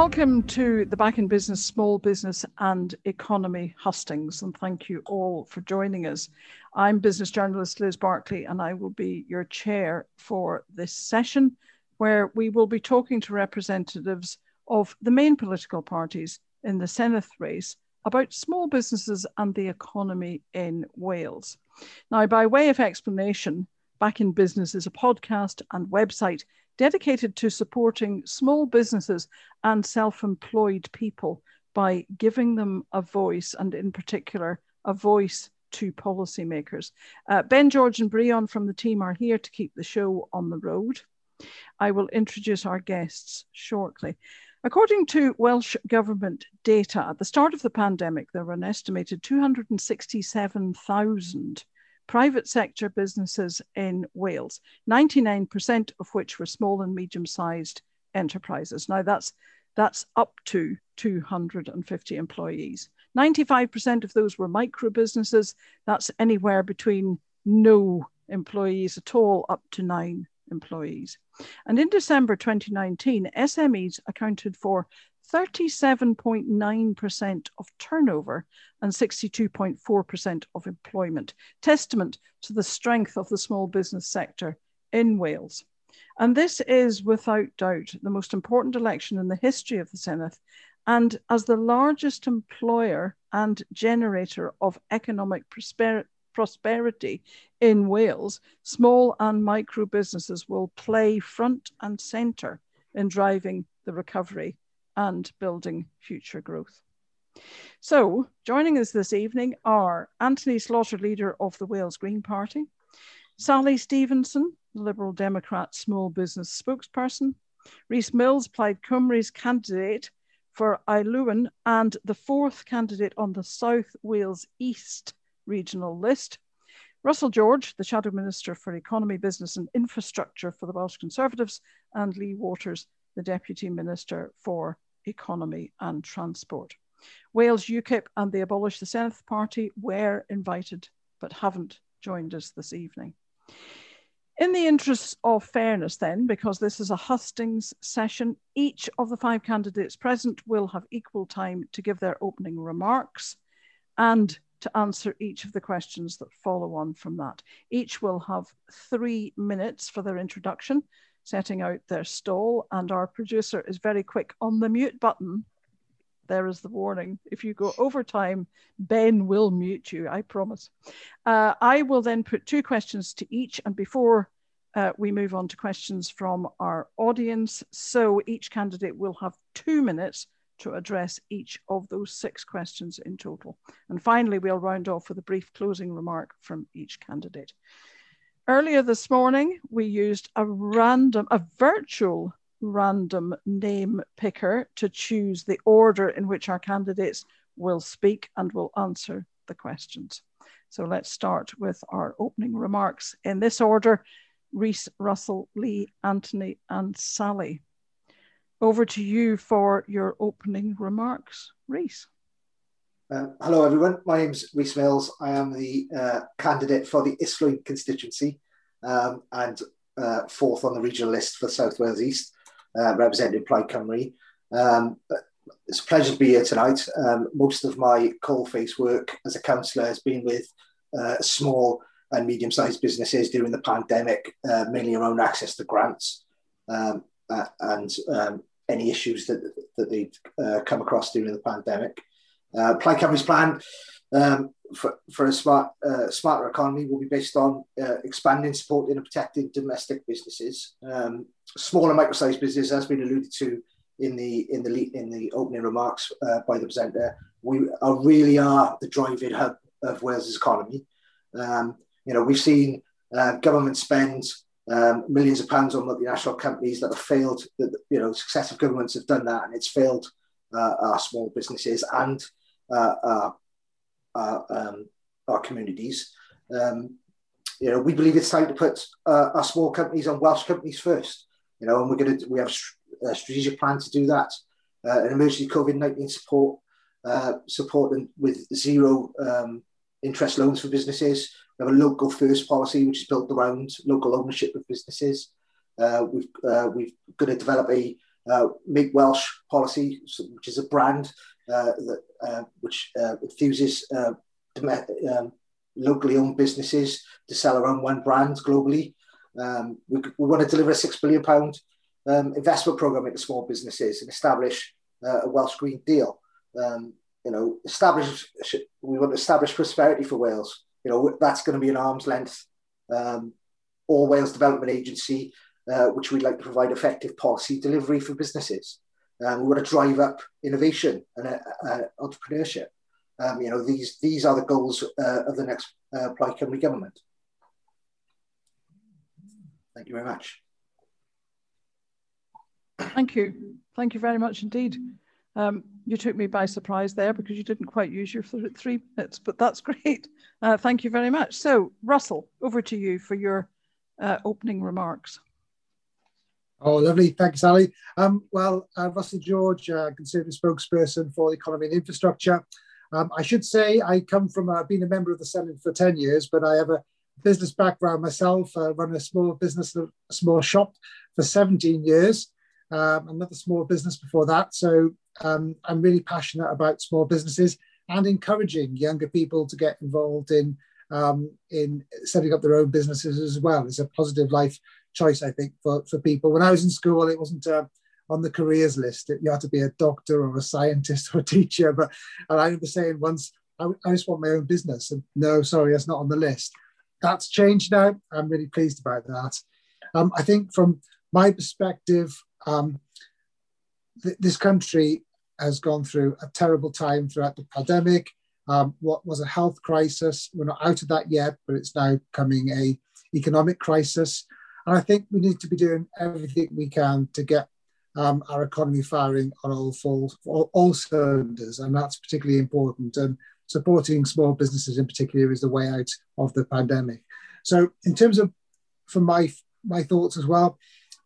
welcome to the Back in Business Small Business and Economy Hustings, and thank you all for joining us. I'm business journalist Liz Barkley, and I will be your chair for this session, where we will be talking to representatives of the main political parties in the Senedd race about small businesses and the economy in Wales. Now, by way of explanation, Back in Business is a podcast and website dedicated to supporting small businesses and self employed people by giving them a voice, and in particular, a voice to policymakers. Uh, ben, George, and Breon from the team are here to keep the show on the road. I will introduce our guests shortly. According to Welsh Government data, at the start of the pandemic, there were an estimated 267,000 private sector businesses in Wales, 99% of which were small and medium sized enterprises. Now, that's, that's up to 250 employees. 95% of those were micro businesses. That's anywhere between no employees at all up to nine employees. And in December 2019, SMEs accounted for 37.9% of turnover and 62.4% of employment, testament to the strength of the small business sector in Wales. And this is without doubt the most important election in the history of the Senedd. And as the largest employer and generator of economic prosper- prosperity in Wales, small and micro businesses will play front and centre in driving the recovery and building future growth. So, joining us this evening are Anthony Slaughter, leader of the Wales Green Party, Sally Stevenson, Liberal Democrat small business spokesperson, Rhys Mills, Plaid Cymru's candidate for Islwyn and the fourth candidate on the South Wales East regional list, Russell George, the Shadow Minister for Economy, Business and Infrastructure for the Welsh Conservatives, and Lee Waters, the Deputy Minister for Economy and Transport. Wales UKIP and the Abolish the Senedd Party were invited but haven't joined us this evening. In the interests of fairness, then, because this is a hustings session, each of the five candidates present will have equal time to give their opening remarks and to answer each of the questions that follow on from that. Each will have three minutes for their introduction, setting out their stall. And our producer is very quick on the mute button. There is the warning. If you go over time, Ben will mute you, I promise. Uh, I will then put two questions to each. And before uh, we move on to questions from our audience, so each candidate will have two minutes to address each of those six questions in total. And finally, we'll round off with a brief closing remark from each candidate. Earlier this morning, we used a random, a virtual random name picker to choose the order in which our candidates will speak and will answer the questions. So let's start with our opening remarks in this order. Rhys, Russell, Lee, Anthony, and Sally. Over to you for your opening remarks. Rhys. Uh, hello, everyone. My name is Rhys Mills. I am the uh, candidate for the Islwyn constituency um, and uh, fourth on the regional list for South Wales East, uh, representing Plaid Cymru. Um, it's a pleasure to be here tonight. Um, most of my coalface work as a councillor has been with uh, small and medium-sized businesses during the pandemic, uh, mainly around access to grants um, and um, any issues that, that they've come across during the pandemic. Uh, Plaid Cymru's plan um, for, for a smart, uh, smarter economy will be based on uh, expanding, supporting and protecting domestic businesses. Um, small and micro-sized businesses, has been alluded to in the in the in the opening remarks uh, by the presenter. We are, really are the driving hub of Wales's economy. Um, you know, we've seen uh, government spend um, millions of pounds on multinational companies that have failed. That you know, successive governments have done that, and it's failed uh, our small businesses and our, our, um, our communities. Um, you know, we believe it's time to put uh, our small companies and Welsh companies first. You know, and we're going to we have a strategic plan to do that. Uh, an emergency COVID nineteen support uh, support and with zero um, interest loans for businesses. We have a local first policy which is built around local ownership of businesses. Uh, we've uh, we've going to develop a uh, Make Welsh policy, which is a brand uh, that uh, which uh, infuses uh, um, locally owned businesses to sell around one brand globally. Um, we, we want to deliver a six billion pound um, investment program into small businesses and establish uh, a Welsh Green Deal. Um, you know, establish we want to establish prosperity for Wales. You know, that's going to be an arm's length um, or Wales Development Agency, uh, which we'd like to provide effective policy delivery for businesses. Um, we want to drive up innovation and uh, uh, entrepreneurship. Um, you know, these these are the goals uh, of the next uh, Plaid Cymru government. Thank you very much. Thank you. Thank you very much indeed. Um, you took me by surprise there because you didn't quite use your th three minutes, but that's great. Uh, thank you very much. So, Russell, over to you for your uh, opening remarks. Oh, lovely. Thanks, Sally. Um, well, uh, Russell George, uh, Conservative spokesperson for the economy and infrastructure. Um, I should say I come from uh, being a member of the Senedd for 10 years, but I have a business background myself. I run a small business, a small shop for 17 years, um, another small business before that. So um, I'm really passionate about small businesses and encouraging younger people to get involved in um, in setting up their own businesses as well. It's a positive life choice, I think, for, for people. When I was in school, it wasn't uh, on the careers list. You had to be a doctor or a scientist or a teacher. But and I remember saying once, I, I just want my own business. And no, sorry, that's not on the list. That's changed now. I'm really pleased about that. Um, I think from my perspective, um, th- this country has gone through a terrible time throughout the pandemic. Um, what was a health crisis? We're not out of that yet, but it's now coming a economic crisis. And I think we need to be doing everything we can to get um, our economy firing on all, full, all, all cylinders, and that's particularly important. And supporting small businesses in particular is the way out of the pandemic. So, in terms of for my my thoughts as well,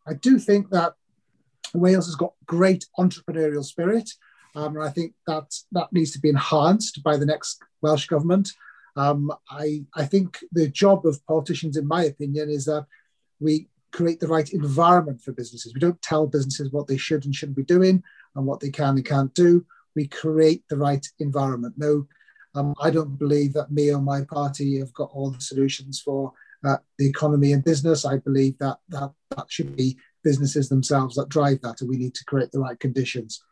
I do think that Wales has got great entrepreneurial spirit, um, and I think that that needs to be enhanced by the next Welsh government. Um, I I think the job of politicians, in my opinion, is that we create the right environment for businesses. We don't tell businesses what they should and shouldn't be doing and what they can and can't do. We create the right environment. No, um, I don't believe that me or my party have got all the solutions for uh, the economy and business. I believe that, that that should be businesses themselves that drive that, and we need to create the right conditions.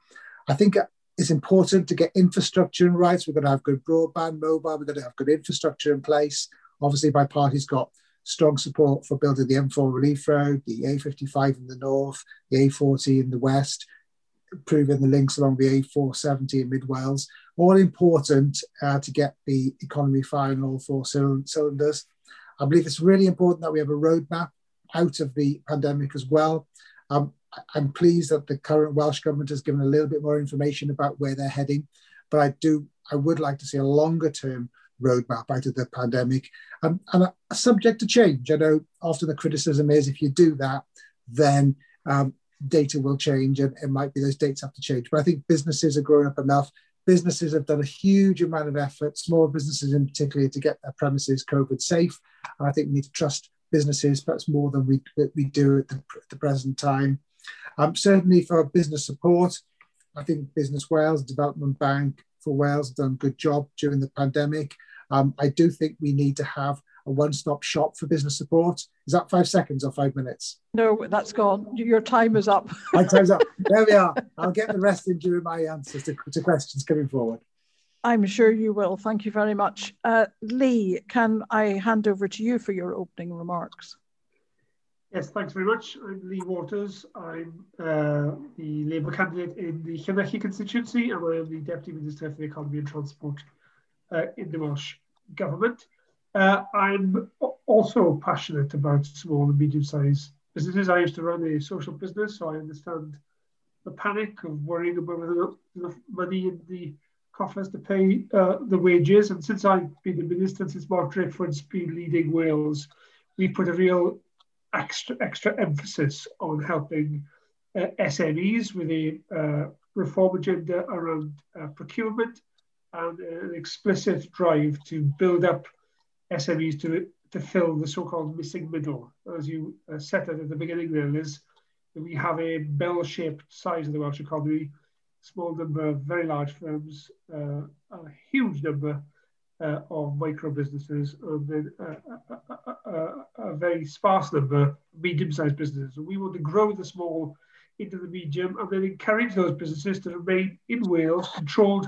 I think it's important to get infrastructure in rights. We're going to have good broadband, mobile. We're going to have good infrastructure in place. Obviously, my party's got strong support for building the M4 Relief Road, the A55 in the north, the A40 in the west, improving the links along the A470 in Mid Wales. All important uh, to get the economy firing on all four cylinders. I believe it's really important that we have a roadmap out of the pandemic as well. Um, I'm pleased that the current Welsh government has given a little bit more information about where they're heading, but I do I would like to see a longer term roadmap out of the pandemic um, and a, subject to change. I know often the criticism is if you do that, then um, data will change and it might be those dates have to change. But I think businesses are growing up enough. Businesses have done a huge amount of effort, small businesses in particular, to get their premises COVID safe. And I think we need to trust businesses perhaps more than we, we do at the, at the present time. Um, certainly for business support, I think Business Wales, Development Bank for Wales done a good job during the pandemic. Um, I do think we need to have a one-stop shop for business support. Is that five seconds or five minutes? No, that's gone. Your time is up. my time's up. There we are. I'll get the rest in during my answers to, to questions coming forward. I'm sure you will. Thank you very much. Uh, Lee, can I hand over to you for your opening remarks? Yes, thanks very much. I'm Lee Waters. I'm uh, the Labour candidate in the Llanelli constituency and I am the Deputy Minister for the Economy and Transport uh, in the Welsh Government. Uh, I'm also passionate about small and medium-sized businesses. I used to run a social business, so I understand the panic of worrying about whether enough money in the coffers to pay uh, the wages. And since I've been the minister, since Mark Drakeford's been leading Wales, we put a real extra extra emphasis on helping uh, SMEs with a uh, reform agenda around uh, procurement and an explicit drive to build up SMEs to, to fill the so-called missing middle. As you uh, set it at the beginning there, Liz, we have a bell-shaped size of the Welsh economy, small number of very large firms, uh, a huge number uh, of micro businesses, and then a, a, a, a very sparse number of medium-sized businesses. We want to grow the small into the medium and then encourage those businesses to remain in Wales, controlled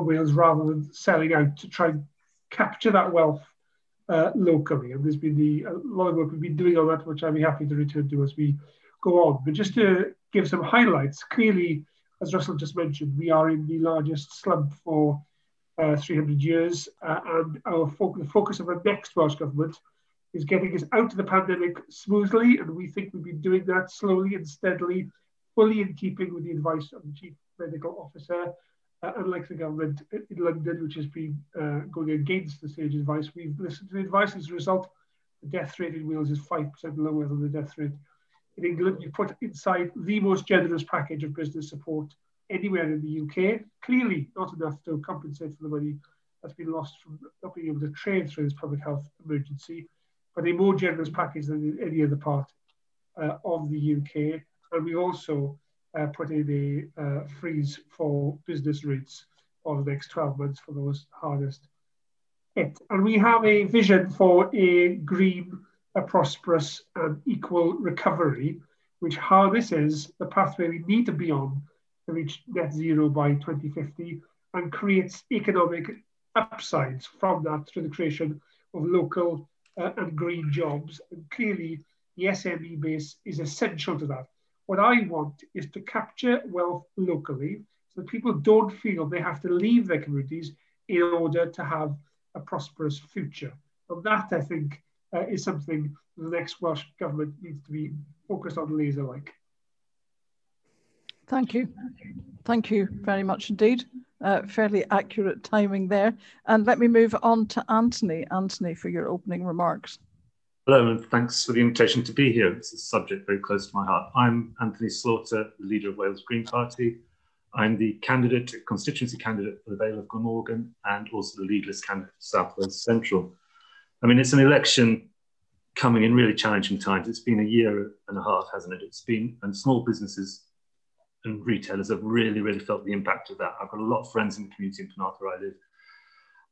Wales, rather than selling out to try and capture that wealth uh, locally. And there's been the, a lot of work we've been doing on that, which I'll be happy to return to as we go on. But just to give some highlights, clearly, as Russell just mentioned, we are in the largest slump for uh, 300 years, uh, and our fo the focus of our next Welsh Government is getting us out of the pandemic smoothly, and we think we've been doing that slowly and steadily, fully in keeping with the advice of the Chief Medical Officer. Uh, unlike the government in London, which has been uh, going against the SAGE advice, we've listened to the advice. As a result, the death rate in Wales is 5% lower than the death rate in England, you put inside the most generous package of business support anywhere in the UK. Clearly, not enough to compensate for the money that's been lost from not being able to trade through this public health emergency, but a more generous package than in any other part uh, of the UK. And we also uh, put in a uh, freeze for business rates over the next 12 months for those hardest hit. And we have a vision for a green a prosperous and equal recovery, which harnesses the pathway we need to be on to reach net zero by 2050 and creates economic upsides from that through the creation of local uh, and green jobs. And clearly, the SME base is essential to that. What I want is to capture wealth locally so that people don't feel they have to leave their communities in order to have a prosperous future. And that, I think, uh, is something the next Welsh Government needs to be focused on laser-like. Thank you. Thank you very much indeed. Uh, fairly accurate timing there. And let me move on to Anthony. Anthony, for your opening remarks. Hello, and thanks for the invitation to be here. It's a subject very close to my heart. I'm Anthony Slaughter, the leader of Wales Green Party. I'm the candidate, constituency candidate for the Vale of Glamorgan and also the leadless candidate for South Wales Central. I mean, it's an election coming in really challenging times. It's been a year and a half, hasn't it? It's been, and small businesses and retailers have really, really felt the impact of that. I've got a lot of friends in the community in Penarth where I live.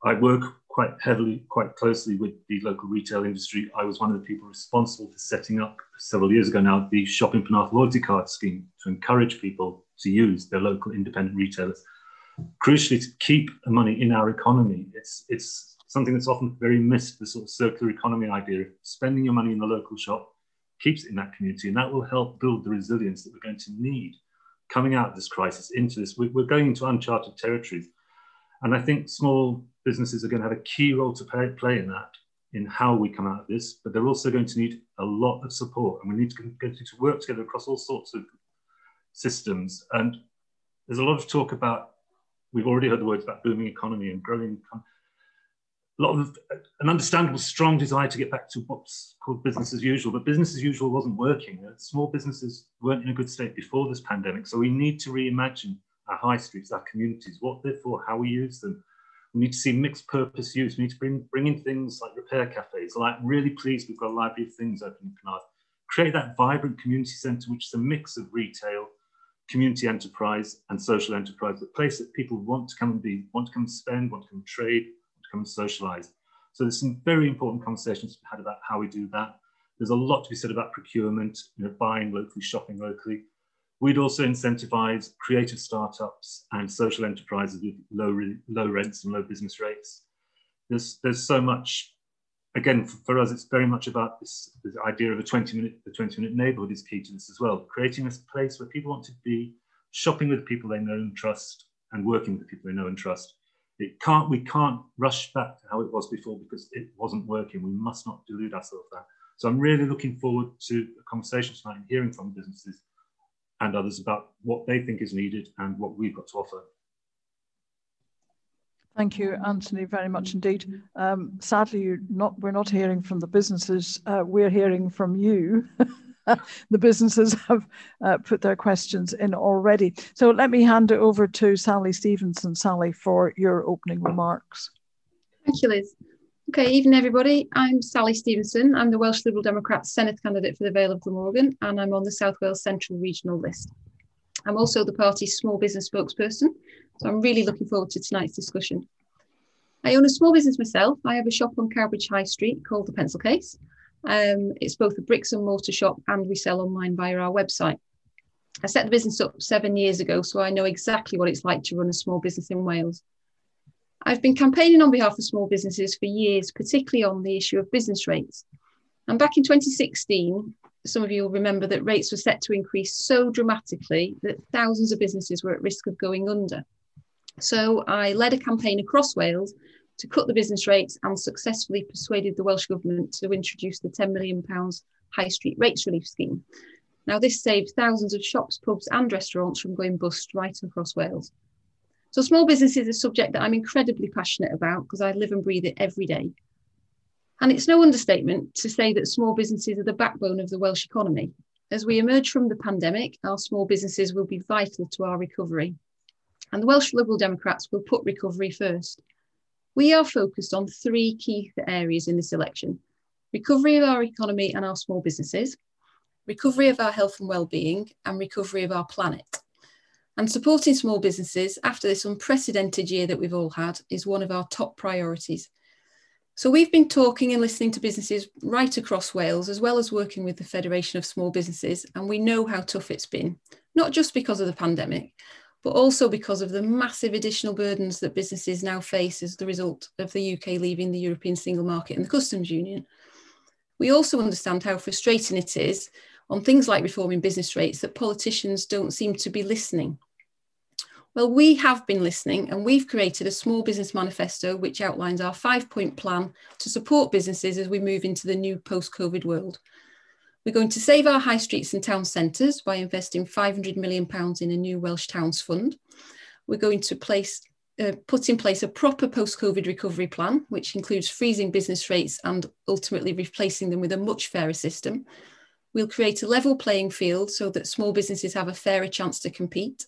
I work quite heavily, quite closely with the local retail industry. I was one of the people responsible for setting up several years ago now the Shop in Penarth loyalty card scheme to encourage people to use their local independent retailers. Crucially, to keep money in our economy, it's, it's something that's often very missed, the sort of circular economy idea. of Spending your money in the local shop keeps it in that community, and that will help build the resilience that we're going to need coming out of this crisis into this. We're going into uncharted territories. And I think small businesses are going to have a key role to play, play in that, in how we come out of this, but they're also going to need a lot of support. And we need to continue to work together across all sorts of systems. And there's a lot of talk about, we've already heard the words about booming economy and growing economy a lot of an understandable strong desire to get back to what's called business as usual, but business as usual wasn't working. Small businesses weren't in a good state before this pandemic, so we need to reimagine our high streets, our communities, what they're for, how we use them. We need to see mixed purpose use. We need to bring, bring in things like repair cafes. Like really pleased we've got a library of things open in Penarth. Create that vibrant community centre, which is a mix of retail, community enterprise, and social enterprise. the place that people want to come and be, want to come and spend, want to come and trade, want to come and socialize. So there's some very important conversations we've had about how we do that. There's a lot to be said about procurement, you know, buying locally, shopping locally. We'd also incentivize creative startups and social enterprises with low, low rents and low business rates. There's, there's so much, again, for, for us, it's very much about this, this idea of a 20 minute, the 20 minute neighborhood is key to this as well. Creating a place where people want to be, shopping with people they know and trust, and working with people they know and trust. It can't, we can't rush back to how it was before because it wasn't working. We must not delude ourselves that. So I'm really looking forward to a conversation tonight and hearing from businesses and others about what they think is needed and what we've got to offer. Thank you, Anthony, very much indeed. Um, sadly, not, we're not hearing from the businesses. Uh, we're hearing from you. the businesses have uh, put their questions in already. So let me hand it over to Sally Stevenson. Sally, for your opening remarks. Thank you, Liz. Okay, evening everybody. I'm Sally Stevenson. I'm the Welsh Liberal Democrat Senedd candidate for the Vale of Glamorgan and I'm on the South Wales Central Regional list. I'm also the party's small business spokesperson, so I'm really looking forward to tonight's discussion. I own a small business myself. I have a shop on Cowbridge High Street called The Pencil Case. Um, it's both a bricks and mortar shop and we sell online via our website. I set the business up seven years ago, so I know exactly what it's like to run a small business in Wales. I've been campaigning on behalf of small businesses for years, particularly on the issue of business rates. And back in 2016, some of you will remember that rates were set to increase so dramatically that thousands of businesses were at risk of going under. So I led a campaign across Wales to cut the business rates and successfully persuaded the Welsh Government to introduce the £10 million High Street Rates Relief Scheme. Now, this saved thousands of shops, pubs, and restaurants from going bust right across Wales. So, small business is a subject that I'm incredibly passionate about because I live and breathe it every day. And it's no understatement to say that small businesses are the backbone of the Welsh economy. As we emerge from the pandemic, our small businesses will be vital to our recovery. And the Welsh Liberal Democrats will put recovery first. We are focused on three key areas in this election recovery of our economy and our small businesses, recovery of our health and well-being, and recovery of our planet. And supporting small businesses after this unprecedented year that we've all had is one of our top priorities. So we've been talking and listening to businesses right across Wales, as well as working with the Federation of Small Businesses, and we know how tough it's been, not just because of the pandemic, but also because of the massive additional burdens that businesses now face as the result of the UK leaving the European single market and the customs union. We also understand how frustrating it is on things like reforming business rates that politicians don't seem to be listening. Well, we have been listening and we've created a small business manifesto which outlines our five point plan to support businesses as we move into the new post COVID world. We're going to save our high streets and town centres by investing £500 million in a new Welsh Towns Fund. We're going to place, uh, put in place a proper post COVID recovery plan, which includes freezing business rates and ultimately replacing them with a much fairer system. We'll create a level playing field so that small businesses have a fairer chance to compete.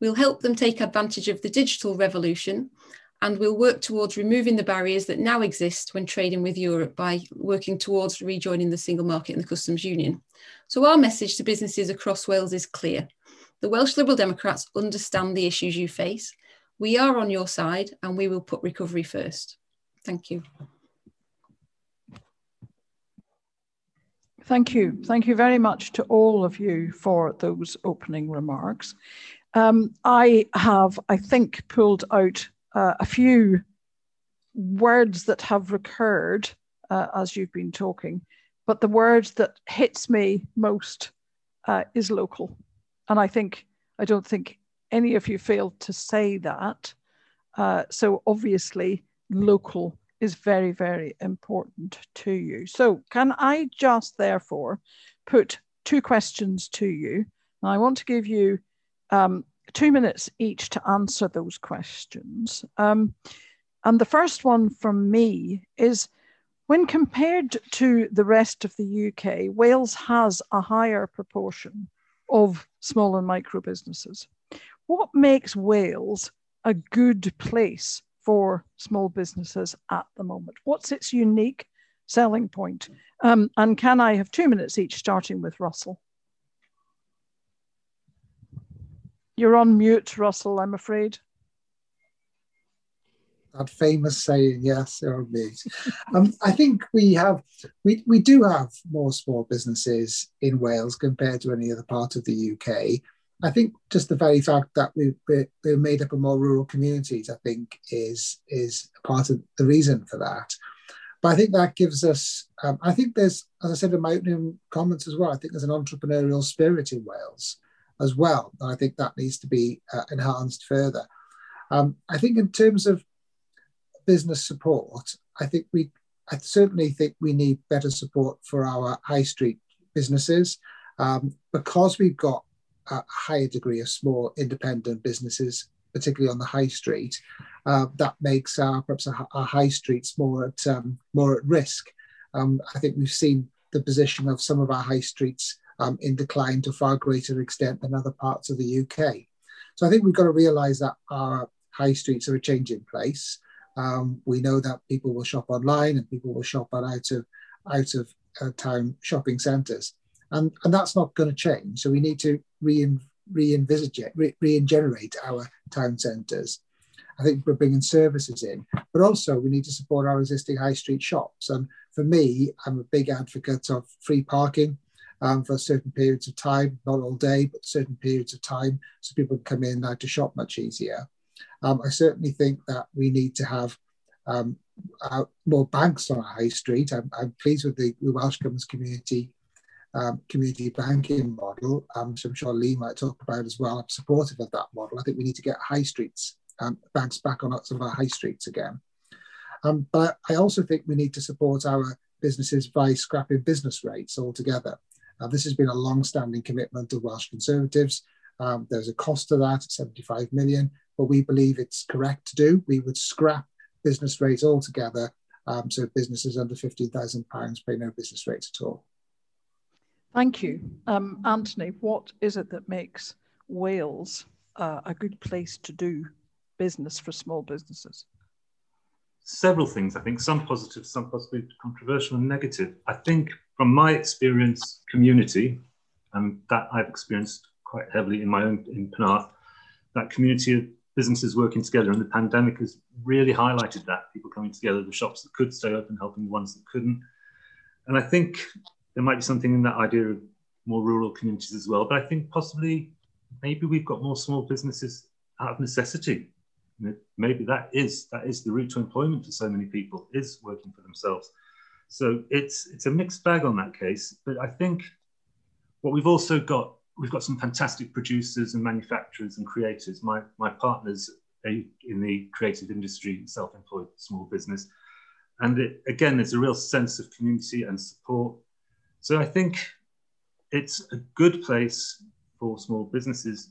We'll help them take advantage of the digital revolution and we'll work towards removing the barriers that now exist when trading with Europe by working towards rejoining the single market and the customs union. So our message to businesses across Wales is clear. The Welsh Liberal Democrats understand the issues you face. We are on your side and we will put recovery first. Thank you. Thank you. Thank you very much to all of you for those opening remarks. Um, I have, I think, pulled out uh, a few words that have recurred uh, as you've been talking, but the word that hits me most uh, is local. And I think, I don't think any of you failed to say that. Uh, so obviously, local is very, very important to you. So, can I just therefore put two questions to you? And I want to give you um, two minutes each to answer those questions. Um, and the first one from me is when compared to the rest of the UK, Wales has a higher proportion of small and micro businesses. What makes Wales a good place for small businesses at the moment? What's its unique selling point? Um, and can I have two minutes each, starting with Russell? You're on mute, Russell, I'm afraid. That famous saying, yes, you're on mute. um, I think we have, we, we do have more small businesses in Wales compared to any other part of the UK. I think just the very fact that we, we're, made up of more rural communities, I think, is is part of the reason for that. But I think that gives us, um, I think there's, as I said in my opening comments as well, I think there's an entrepreneurial spirit in Wales as well. And I think that needs to be uh, enhanced further. Um, I think in terms of business support, I think we, I certainly think we need better support for our high street businesses um, because we've got a higher degree of small independent businesses, particularly on the high street, uh, that makes our perhaps our, our, high streets more at um, more at risk. Um, I think we've seen the position of some of our high streets um, in decline to far greater extent than other parts of the UK. So I think we've got to realise that our high streets are a changing place. Um, we know that people will shop online and people will shop out of out of uh, town shopping centres, and and that's not going to change. So we need to re re-envisage it, re- regenerate our town centres. I think we're bringing services in, but also we need to support our existing high street shops. And for me, I'm a big advocate of free parking um, for certain periods of time, not all day, but certain periods of time, so people can come in and to shop much easier. Um, I certainly think that we need to have um, uh, more banks on our high street. I'm, I'm pleased with the, the Welsh Government's community um, community banking model, um, which I'm sure Lee might talk about as well. I'm supportive of that model. I think we need to get high streets, um, banks back on some of our high streets again. Um, but I also think we need to support our businesses by scrapping business rates altogether. Uh, this has been a long-standing commitment of Welsh Conservatives. Um, there's a cost to that, 75 million, but we believe it's correct to do. We would scrap business rates altogether, um, so businesses under £15,000 pay no business rates at all. Thank you. Um, Anthony, what is it that makes Wales uh, a good place to do business for small businesses? Several things, I think, some positive, some possibly controversial and negative. I think from my experience, community, and that I've experienced quite heavily in my own in Penarth, that community of businesses working together, and the pandemic has really highlighted that people coming together, the shops that could stay open, helping the ones that couldn't. And I think there might be something in that idea of more rural communities as well. But I think possibly maybe we've got more small businesses out of necessity. Maybe that is that is the route to employment for so many people is working for themselves. So it's it's a mixed bag on that case. But I think what we've also got we've got some fantastic producers and manufacturers and creators. My my partners in the creative industry, self-employed small business, and it, again, there's a real sense of community and support so I think it's a good place for small businesses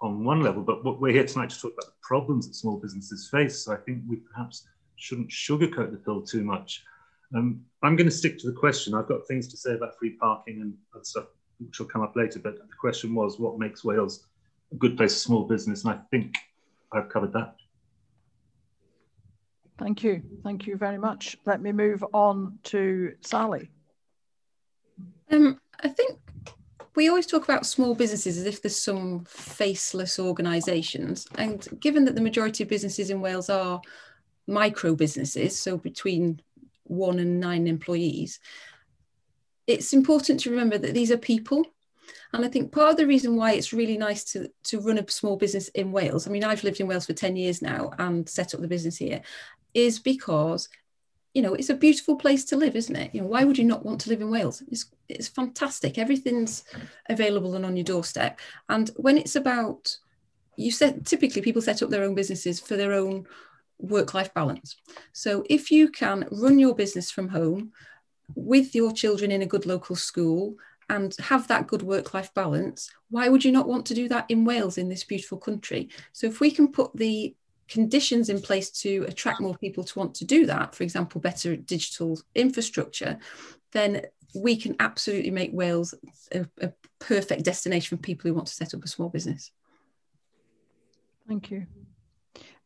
on one level, but what we're here tonight to talk about the problems that small businesses face. So I think we perhaps shouldn't sugarcoat the pill too much. Um, I'm going to stick to the question. I've got things to say about free parking and other stuff which will come up later, but the question was what makes Wales a good place for small business? And I think I've covered that. Thank you. Thank you very much. Let me move on to Sally. Um, I think we always talk about small businesses as if there's some faceless organisations. And given that the majority of businesses in Wales are micro businesses, so between one and nine employees, it's important to remember that these are people. And I think part of the reason why it's really nice to, to run a small business in Wales, I mean, I've lived in Wales for 10 years now and set up the business here, is because you know, it's a beautiful place to live, isn't it? You know, why would you not want to live in Wales? It's it's fantastic. Everything's available and on your doorstep. And when it's about you said typically people set up their own businesses for their own work-life balance. So if you can run your business from home with your children in a good local school and have that good work-life balance, why would you not want to do that in Wales in this beautiful country? So if we can put the conditions in place to attract more people to want to do that, for example, better digital infrastructure, then we can absolutely make Wales a, a perfect destination for people who want to set up a small business. Thank you.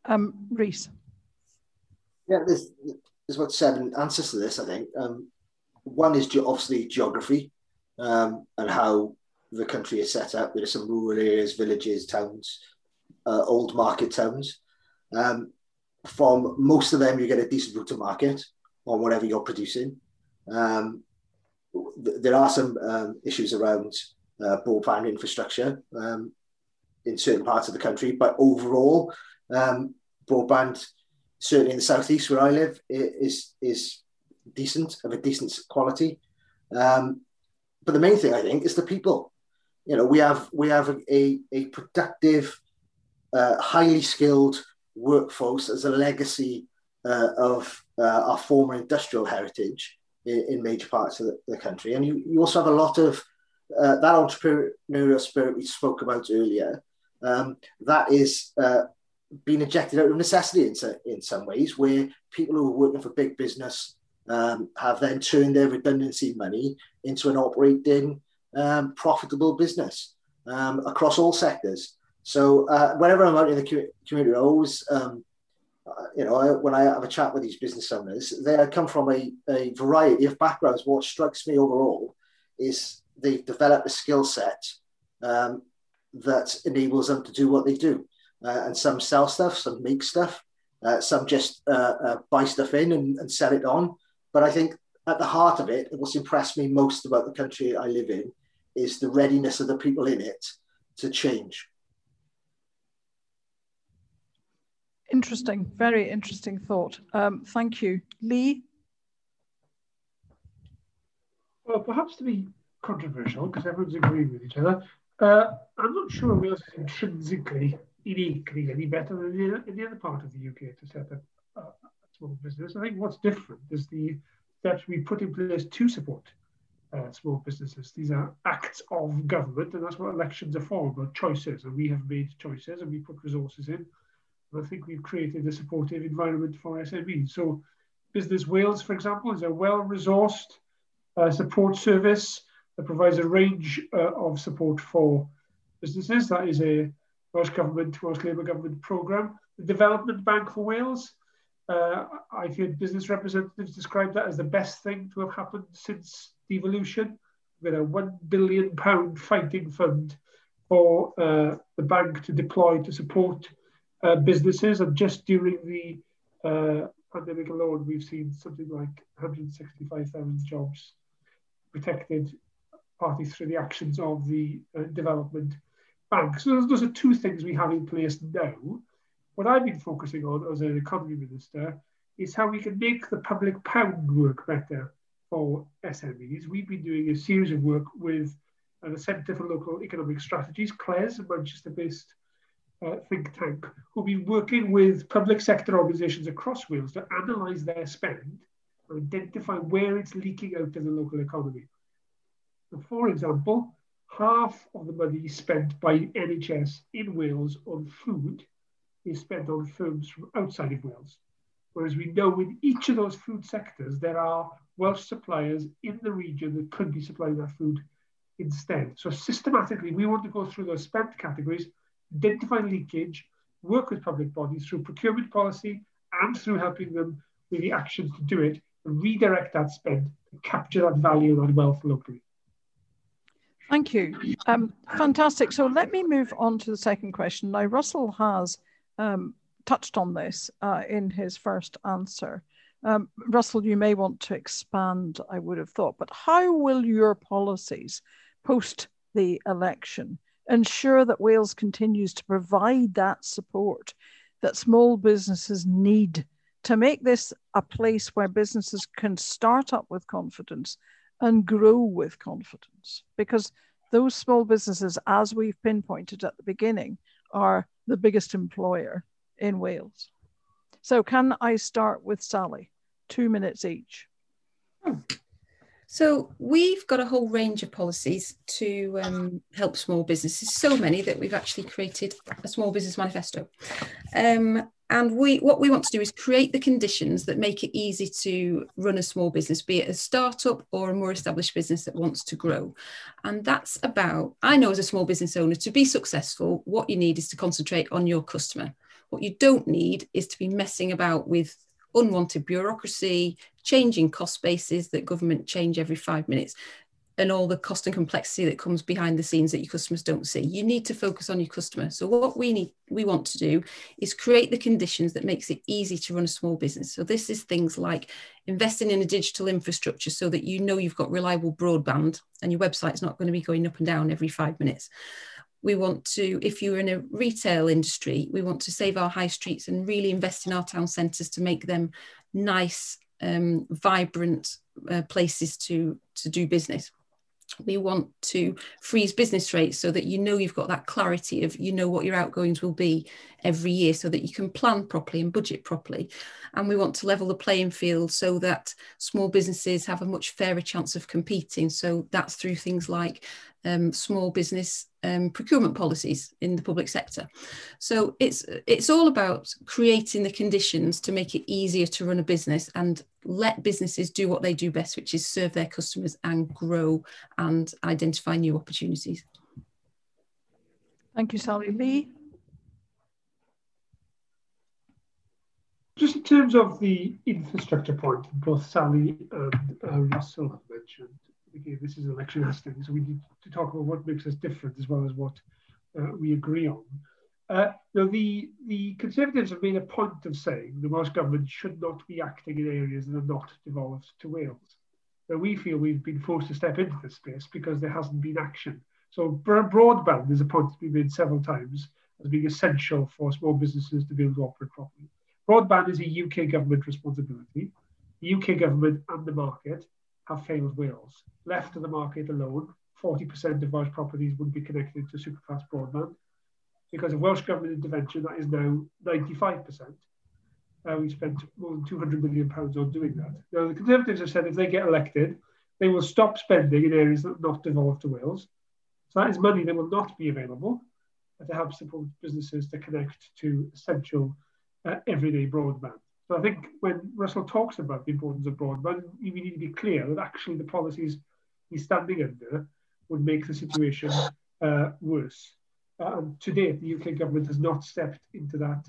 Um, Rhys. Yeah, there's, there's about seven answers to this, I think. Um, one is ge- obviously geography um, and how the country is set up. There are some rural areas, villages, towns, uh, old market towns. Um, from most of them, you get a decent route to market on whatever you're producing. Um, th- there are some um, issues around uh, broadband infrastructure um, in certain parts of the country, but overall, um, broadband, certainly in the southeast where I live, is is decent of a decent quality. Um, but the main thing I think is the people. You know, we have we have a, a, productive, uh, highly skilled workforce as a legacy uh, of uh, our former industrial heritage in, in major parts of the, the, country. And you, you also have a lot of uh, that entrepreneurial spirit we spoke about earlier. Um, that is uh, being injected out of necessity in, in some ways, where people who are working for big business um, have then turned their redundancy money into an operating um, profitable business um, across all sectors. So uh, whenever I'm out in the community, I always um, uh, you know, I, when I have a chat with these business owners, they come from a, a variety of backgrounds. What strikes me overall is they've developed a skill set um, that enables them to do what they do. Uh, and some sell stuff, some make stuff, uh, some just uh, uh, buy stuff in and, and, sell it on. But I think at the heart of it, what's impressed me most about the country I live in is the readiness of the people in it to change. Interesting, very interesting thought. Um, thank you. Lee? Well, perhaps to be controversial, because everyone's agreeing with each other, uh, I'm not sure Wales is intrinsically, uniquely any better than any other part of the UK to set up a small business. I think what's different is the steps we put in place to support uh, small businesses. These are acts of government, and that's what elections are for, about choices. And we have made choices and we put resources in. I think we've created a supportive environment for SMEs. So Business Wales, for example, is a well-resourced uh, support service that provides a range uh, of support for businesses. That is a Welsh Government, Welsh Labour Government programme. The Development Bank for Wales, uh, I've heard business representatives describe that as the best thing to have happened since devolution. With a one billion pound fighting fund for uh, the bank to deploy to support uh, businesses, and just during the uh, pandemic alone, we've seen something like 165,000 jobs protected, partly through the actions of the uh, development bank. So those, those, are two things we have in place now. What I've been focusing on as an economy minister is how we can make the public pound work better for SMEs. We've been doing a series of work with uh, the Centre for Local Economic Strategies, CLES, a Manchester-based uh, think tank, who've been working with public sector organisations across Wales to analyse their spend and identify where it's leaking out of the local economy. So for example, half of the money spent by NHS in Wales on food is spent on firms from outside of Wales. Whereas we know in each of those food sectors, there are Welsh suppliers in the region that could be supplying that food instead. So systematically, we want to go through those spent categories identify leakage, work with public bodies through procurement policy and through helping them with the actions to do it, and redirect that spend capture that value and wealth locally. Thank you. Um, fantastic. So let me move on to the second question. Now, Russell has um, touched on this uh, in his first answer. Um, Russell, you may want to expand, I would have thought, but how will your policies post the election ensure that Wales continues to provide that support that small businesses need to make this a place where businesses can start up with confidence and grow with confidence. Because those small businesses, as we've pinpointed at the beginning, are the biggest employer in Wales. So, can I start with Sally? Two minutes each. Hmm. So we've got a whole range of policies to um, help small businesses. So many that we've actually created a small business manifesto. Um, and we, what we want to do is create the conditions that make it easy to run a small business, be it a startup or a more established business that wants to grow. And that's about, I know as a small business owner, to be successful, what you need is to concentrate on your customer. What you don't need is to be messing about with unwanted bureaucracy, changing cost bases that government change every five minutes, and all the cost and complexity that comes behind the scenes that your customers don't see. You need to focus on your customer. So what we need, we want to do is create the conditions that makes it easy to run a small business. So this is things like investing in a digital infrastructure so that you know you've got reliable broadband and your website's not going to be going up and down every five minutes we want to, if you're in a retail industry, we want to save our high streets and really invest in our town centres to make them nice, um, vibrant uh, places to, to do business. We want to freeze business rates so that you know you've got that clarity of you know what your outgoings will be every year so that you can plan properly and budget properly. And we want to level the playing field so that small businesses have a much fairer chance of competing. So that's through things like um, small business um, procurement policies in the public sector. So it's it's all about creating the conditions to make it easier to run a business and let businesses do what they do best, which is serve their customers and grow and identify new opportunities. Thank you, Sally. Lee? just in terms of the infrastructure point, both Sally and uh, Russell have mentioned, again, this is election hosting, so we need to talk about what makes us different as well as what uh, we agree on. Uh, now, the, the Conservatives have made a point of saying the Welsh Government should not be acting in areas that are not devolved to Wales. Now, we feel we've been forced to step into this space because there hasn't been action. So broadband is a point that's been made several times as being essential for small businesses to be able to operate properly. Broadband is a UK government responsibility. The UK government and the market have failed Wales. Left to the market alone, 40% of Welsh properties would be connected to superfast broadband. Because of Welsh government intervention, that is now 95%. Uh, we spent more than 200 million pounds on doing that. Now, the Conservatives have said if they get elected, they will stop spending in areas that are not devolved to Wales. So that is money that will not be available to help support businesses to connect to essential uh, everyday broadband. So I think when Russell talks about the importance of broadband, we need to be clear that actually the policies he's standing under would make the situation uh, worse. Uh, and to date, the UK government has not stepped into that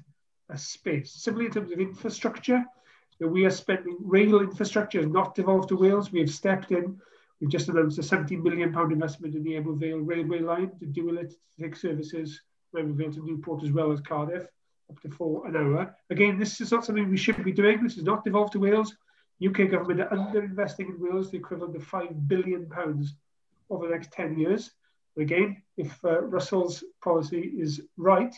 uh, space. Similarly, in terms of infrastructure, we are spending rail infrastructure not devolved to Wales. We have stepped in. We've just announced a 17 million pound investment in the Ebbw Vale railway line to dual it to take services from Ebbw Vale to Newport as well as Cardiff up to four an hour. Again, this is not something we should be doing. This is not devolved to Wales. UK government are underinvesting in Wales the equivalent of five billion pounds over the next 10 years. again, if uh, Russell's policy is right,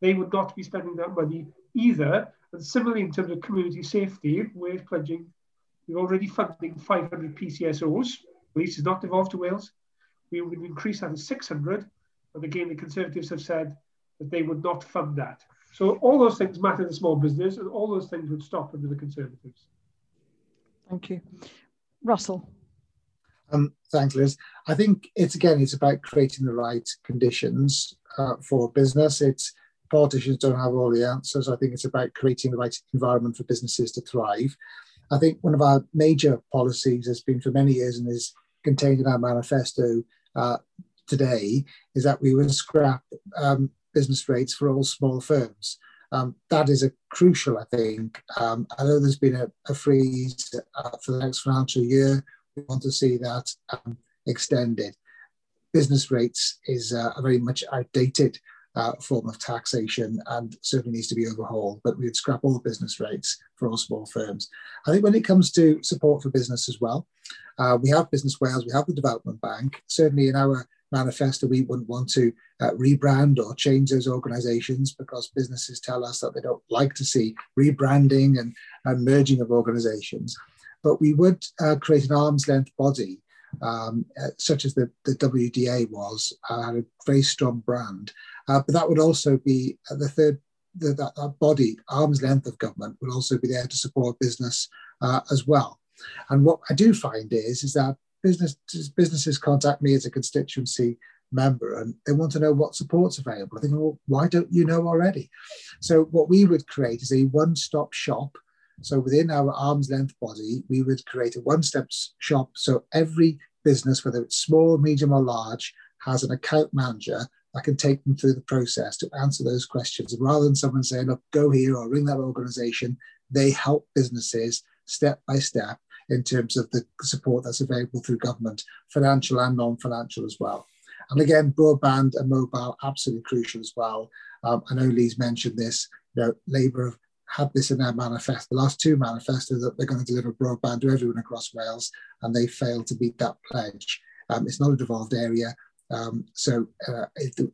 they would not be spending that money either. And similarly, in terms of community safety, we're pledging, we're already funding 500 PCSOs. Police is not devolved to Wales. We would increase that to 600. And again, the Conservatives have said that they would not fund that. So all those things matter to small business, and all those things would stop under the Conservatives. Thank you. Russell. Um, thanks, Liz. I think it's again, it's about creating the right conditions uh, for business. It's politicians don't have all the answers. I think it's about creating the right environment for businesses to thrive. I think one of our major policies has been for many years and is contained in our manifesto uh, today is that we would scrap um, business rates for all small firms. Um, that is a crucial, I think. Um, I know there's been a, a freeze uh, for the next financial year. We want to see that um, extended. Business rates is uh, a very much outdated uh, form of taxation and certainly needs to be overhauled, but we'd scrap all the business rates for all small firms. I think when it comes to support for business as well, uh, we have Business Wales, we have the Development Bank. Certainly in our manifesto, we wouldn't want to uh, rebrand or change those organizations because businesses tell us that they don't like to see rebranding and, and merging of organizations. But we would uh, create an arm's length body, um, uh, such as the, the WDA was, uh, had a very strong brand. Uh, but that would also be uh, the third, the, that, that, body, arm's length of government, will also be there to support business as well. And what I do find is, is that businesses, businesses contact me as a constituency member and they want to know what support's available. I think, well, why don't you know already? So what we would create is a one-stop shop. So within our arm's length body, we would create a one-step shop. So every business, whether it's small, medium, or large, has an account manager that can take them through the process to answer those questions. Rather than someone saying, look, go here or ring that organization, they help businesses step by step in terms of the support that's available through government, financial and non-financial as well. And again, broadband and mobile, absolutely crucial as well. Um, I know Lee's mentioned this, you know, Labour have had this in their manifesto, the last two manifestos that they're going to deliver broadband to everyone across Wales, and they failed to meet that pledge. Um, it's not a devolved area. Um, so uh, if the,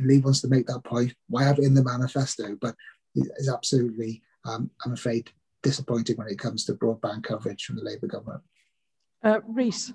Lee wants to make that point, why have it in the manifesto? But it's absolutely, um, I'm afraid, disappointing when it comes to broadband coverage from the Labour government. Uh, Rhys.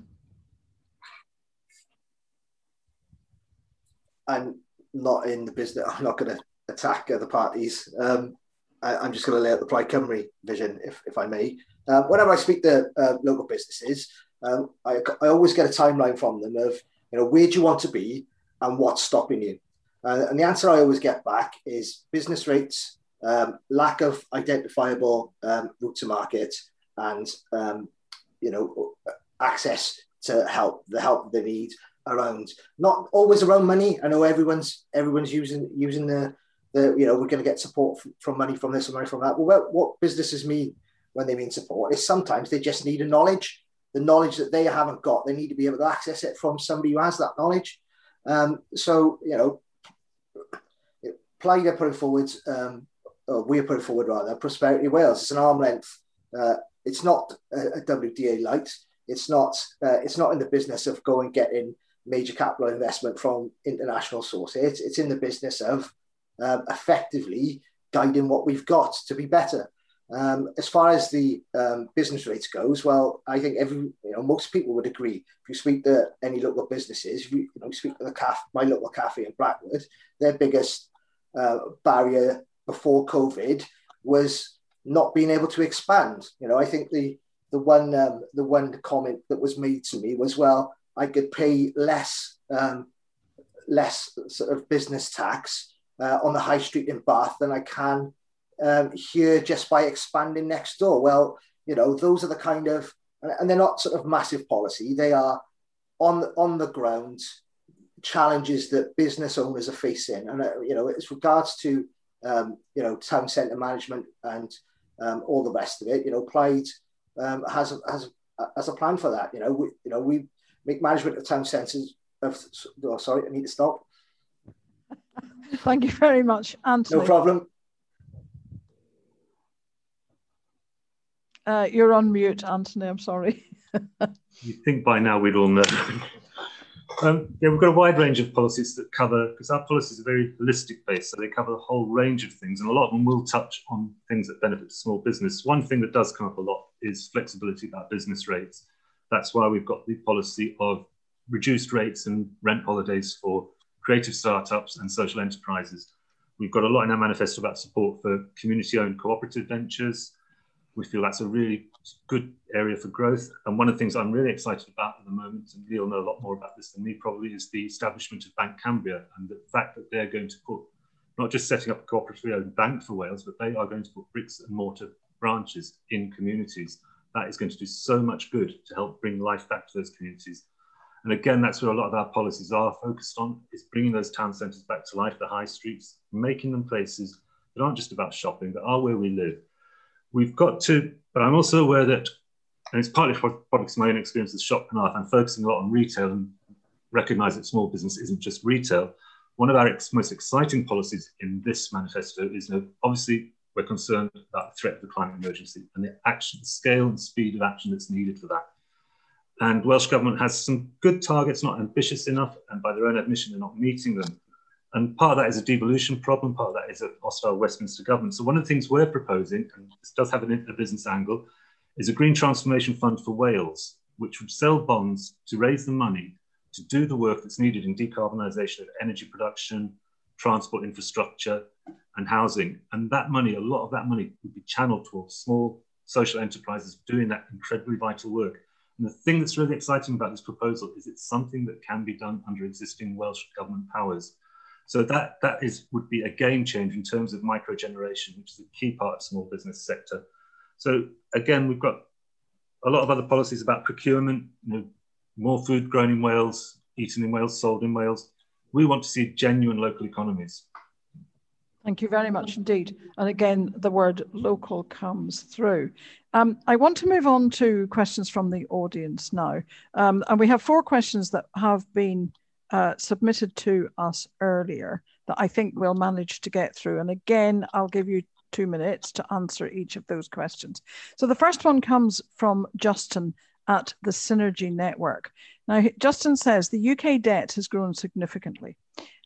I'm not in the business. I'm not going to attack other parties. Um, I, am just going to lay out the Plaid Cymru vision, if, if I may. Um, whenever I speak to uh, local businesses, um, I, I always get a timeline from them of, you know, where do you want to be and what's stopping you? Uh, and the answer I always get back is business rates, um, lack of identifiable um, route to market, and um, you know access to help, the help they need, around not always around money. I know everyone's everyone's using using the that you know we're going to get support from, from money from this or money from that. Well, what businesses mean when they mean support is sometimes they just need a knowledge, the knowledge that they haven't got. They need to be able to access it from somebody who has that knowledge. Um, so you know, Plaid are putting forward, um, we're putting forward rather, Prosperity Wales. It's an arm length. Uh, it's not a, a WDA light. It's not. Uh, it's not in the business of going getting major capital investment from international sources. It's, it's in the business of um, effectively guiding what we've got to be better. Um, as far as the um, business rates goes, well, I think every you know most people would agree. If you speak to any local businesses, if you, you know speak to the cafe, my local cafe in Blackwood, their biggest uh, barrier before COVID was not being able to expand. You know, I think the the one um, the one comment that was made to me was, well, I could pay less um, less sort of business tax uh, on the high street in Bath than I can um, here just by expanding next door. Well, you know, those are the kind of and they're not sort of massive policy. They are on on the ground challenges that business owners are facing, and uh, you know, as regards to um, you know town centre management and um, all the rest of it. You know, Plaid um, has has has a plan for that. You know, we you know we make management of town centres of. Oh, sorry, I need to stop. Thank you very much, Anthony. No problem. Uh, you're on mute, Anthony. I'm sorry. you think by now we'd all know. Um, yeah, we've got a wide range of policies that cover, because our policies are very holistic based, so they cover a whole range of things, and a lot of them will touch on things that benefit small business. One thing that does come up a lot is flexibility about business rates. That's why we've got the policy of reduced rates and rent holidays for creative startups and social enterprises. We've got a lot in our manifesto about support for community owned cooperative ventures, we feel that's a really good area for growth. And one of the things I'm really excited about at the moment, and Neil know a lot more about this than me probably, is the establishment of Banc Cambria and the fact that they're going to put not just setting up a cooperatively owned bank for Wales, but they are going to put bricks and mortar branches in communities. That is going to do so much good to help bring life back to those communities. And again, that's where a lot of our policies are focused on, is bringing those town centres back to life, the high streets, making them places that aren't just about shopping, but are where we live we've got to, but I'm also aware that, and it's partly products of my own experience as shop and art, I'm focusing a lot on retail and recognize that small business isn't just retail. One of our ex most exciting policies in this manifesto is obviously we're concerned about the threat of the climate emergency and the action, the scale and speed of action that's needed for that. And Welsh Government has some good targets, not ambitious enough, and by their own admission, they're not meeting them. And part of that is a devolution problem, part of that is a hostile Westminster government. So one of the things we're proposing, and this does have an, a business angle, is a green transformation fund for Wales, which would sell bonds to raise the money to do the work that's needed in decarbonisation of energy production, transport infrastructure, and housing. And that money, a lot of that money would be channeled towards small social enterprises doing that incredibly vital work. And the thing that's really exciting about this proposal is it's something that can be done under existing Welsh government powers. So that, that is, would be a game changer in terms of micro generation, which is a key part of small business sector. So again, we've got a lot of other policies about procurement, you know, more food grown in Wales, eaten in Wales, sold in Wales. We want to see genuine local economies. Thank you very much indeed. And again, the word local comes through. Um, I want to move on to questions from the audience now. Um, and we have four questions that have been uh, submitted to us earlier that I think we'll manage to get through. And again, I'll give you two minutes to answer each of those questions. So the first one comes from Justin at the Synergy Network. Now, Justin says the UK debt has grown significantly.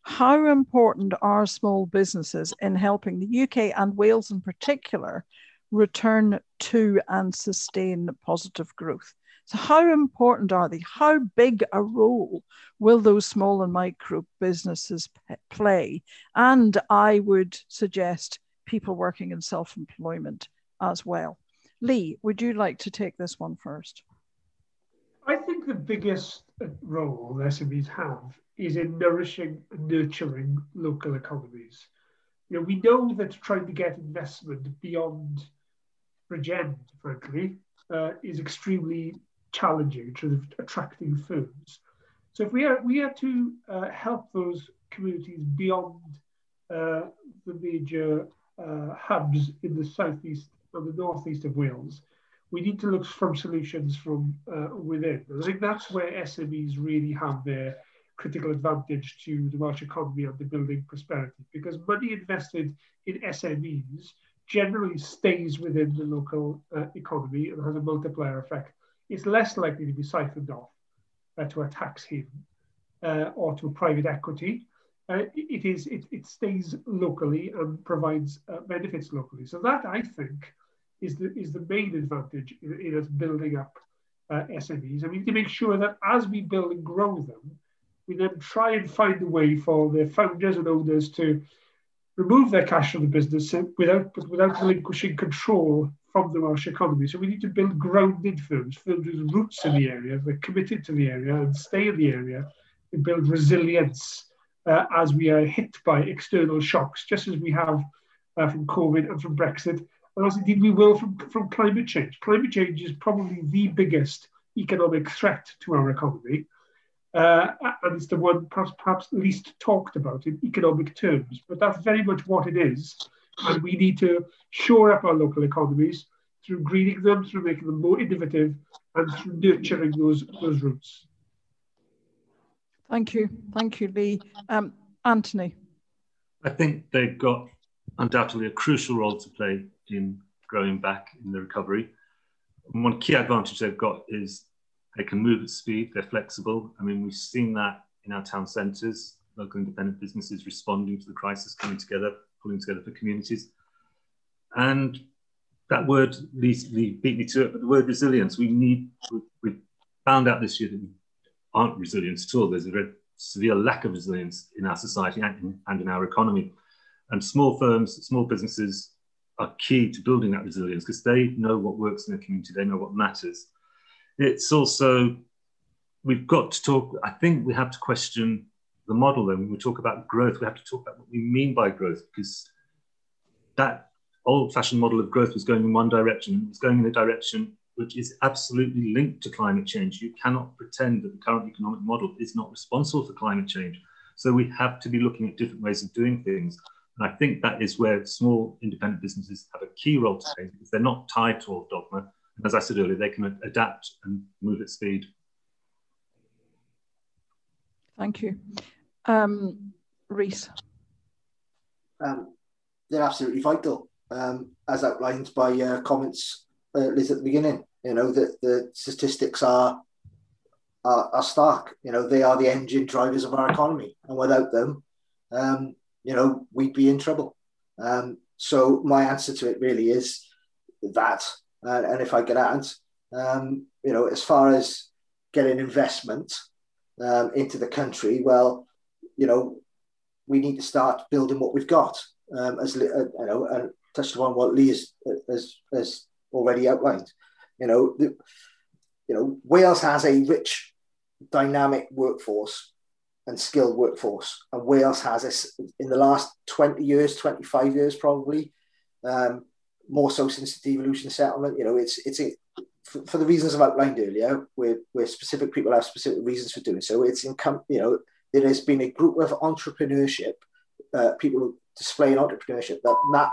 How important are small businesses in helping the UK and Wales in particular return to and sustain positive growth? So, how important are they? How big a role will those small and micro businesses play? And I would suggest people working in self employment as well. Lee, would you like to take this one first? I think the biggest role SMEs have is in nourishing and nurturing local economies. You know, we know that trying to get investment beyond Bridgend, frankly, uh, is extremely challenging of attracting firms. So if we are we are to uh, help those communities beyond uh, the major uh, hubs in the southeast and the northeast of Wales, we need to look from solutions from uh, within. And I think that's where SMEs really have their critical advantage to the Welsh economy and the building prosperity, because money invested in SMEs generally stays within the local uh, economy and has a multiplier effect. It's less likely to be siphoned off uh, to a tax haven uh, or to private equity. Uh, it is it, it stays locally and provides uh, benefits locally. So that I think is the is the main advantage in, in us building up uh, SMEs. I mean to make sure that as we build and grow them, we then try and find a way for the founders and owners to remove their cash from the business uh, without, without relinquishing control from the Welsh economy. So we need to build grounded firms, firms with roots in the area, that are committed to the area and stay in the area and build resilience uh, as we are hit by external shocks, just as we have uh, from COVID and from Brexit, and as indeed we will from, from climate change. Climate change is probably the biggest economic threat to our economy. Uh, and it's the one perhaps, perhaps least talked about in economic terms, but that's very much what it is. And we need to shore up our local economies through greening them, through making them more innovative, and through nurturing those, those roots. Thank you. Thank you, Lee. Um, Anthony. I think they've got undoubtedly a crucial role to play in growing back in the recovery. And one key advantage they've got is they can move at speed, they're flexible. I mean, we've seen that in our town centres, local independent businesses responding to the crisis, coming together, pulling together for communities. And that word Lee's, beat me to it, but the word resilience, we need, we, we found out this year that we aren't resilient at all. There's a very severe lack of resilience in our society and in, and in our economy. And small firms, small businesses are key to building that resilience because they know what works in the community, they know what matters. It's also, we've got to talk, I think we have to question the model then. When we talk about growth, we have to talk about what we mean by growth because that old fashioned model of growth was going in one direction, it was going in a direction which is absolutely linked to climate change. You cannot pretend that the current economic model is not responsible for climate change. So we have to be looking at different ways of doing things. And I think that is where small independent businesses have a key role to play because they're not tied to old dogma. And as I said earlier, they can adapt and move at speed. Thank you. Um, Rhys. Um, they're absolutely vital, um, as outlined by uh, comments uh, Liz at the beginning. You know that the statistics are, are, are stark. You know they are the engine drivers of our economy, and without them, um, you know we'd be in trouble. Um, so my answer to it really is that, and if I could add, um, you know, as far as getting investment um, into the country, well, you know, we need to start building what we've got. Um, as uh, you know, and touched upon what Lee has, has, has already outlined. You know, the, you know, Wales has a rich, dynamic workforce and skilled workforce, and Wales has this in the last twenty years, twenty five years probably, um, more so since the devolution settlement. You know, it's it's a, for, for, the reasons I've outlined earlier, where where specific people have specific reasons for doing so. It's income. You know, there has been a group of entrepreneurship, uh, people displaying entrepreneurship that that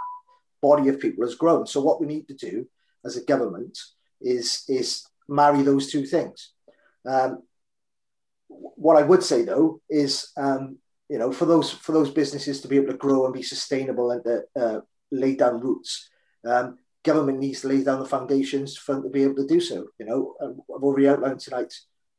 body of people has grown. So what we need to do as a government is is marry those two things. Um, what I would say though is, um, you know, for those for those businesses to be able to grow and be sustainable and to uh, lay down roots, um, government needs to lay down the foundations for them to be able to do so. You know, I've already outlined tonight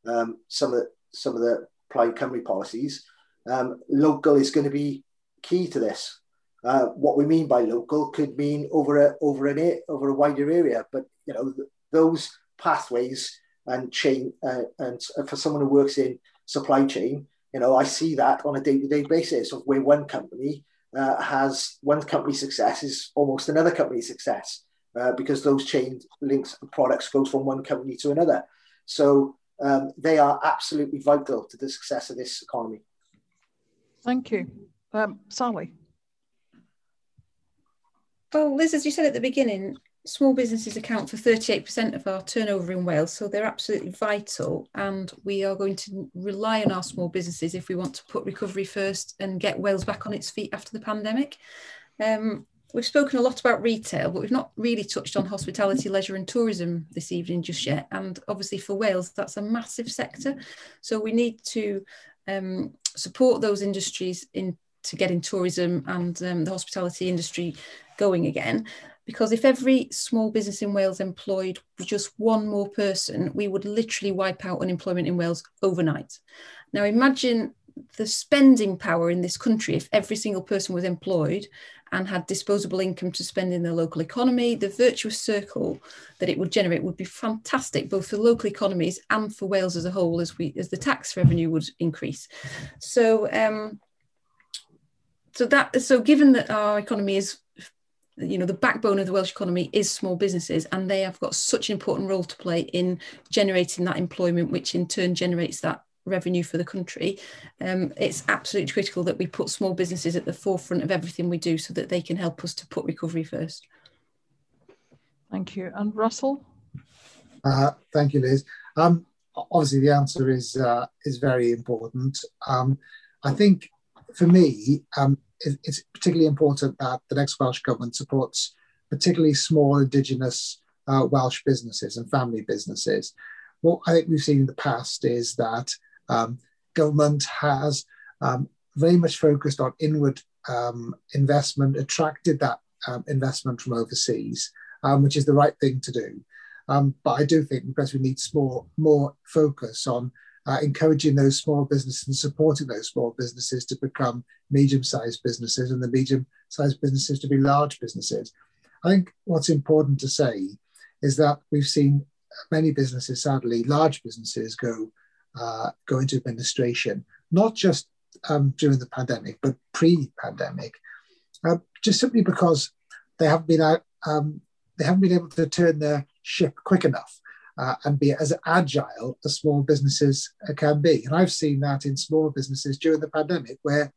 um, some of the, some of the Plaid Cymru policies. Um, local is going to be key to this. Uh, what we mean by local could mean over a over an over a wider area, but you know th- those pathways and chain uh, and for someone who works in supply chain, you know I see that on a day to day basis of where one company uh, has one company's success is almost another company's success uh, because those chain links and products goes from one company to another. So um, they are absolutely vital to the success of this economy. Thank you, um, Sally. Well, Liz, as you said at the beginning, small businesses account for 38% of our turnover in Wales, so they're absolutely vital. And we are going to rely on our small businesses if we want to put recovery first and get Wales back on its feet after the pandemic. Um, we've spoken a lot about retail, but we've not really touched on hospitality, leisure, and tourism this evening just yet. And obviously, for Wales, that's a massive sector. So we need to um, support those industries in to getting tourism and um, the hospitality industry going again. Because if every small business in Wales employed just one more person, we would literally wipe out unemployment in Wales overnight. Now, imagine the spending power in this country if every single person was employed and had disposable income to spend in their local economy, the virtuous circle that it would generate would be fantastic, both for local economies and for Wales as a whole, as we as the tax revenue would increase. So, um, so that so given that our economy is you know the backbone of the Welsh economy is small businesses and they have got such an important role to play in generating that employment which in turn generates that revenue for the country. Um, it's absolutely critical that we put small businesses at the forefront of everything we do so that they can help us to put recovery first. Thank you. And russell? Uh, thank you liz. Um, obviously the answer is uh, is very important. Um, i think for me um, it's particularly important that the next Welsh government supports particularly small Indigenous uh, Welsh businesses and family businesses. What I think we've seen in the past is that um, government has um, very much focused on inward um, investment, attracted that um, investment from overseas, um, which is the right thing to do. Um, but I do think because we need more, more focus on uh, encouraging those small businesses and supporting those small businesses to become medium-sized businesses and the medium-sized businesses to be large businesses. I think what's important to say is that we've seen many businesses, sadly, large businesses go uh, go into administration, not just um, during the pandemic, but pre-pandemic, uh, just simply because they haven't been out, um, they haven't been able to turn their ship quick enough uh, and be as agile as small businesses can be. And I've seen that in small businesses during the pandemic, where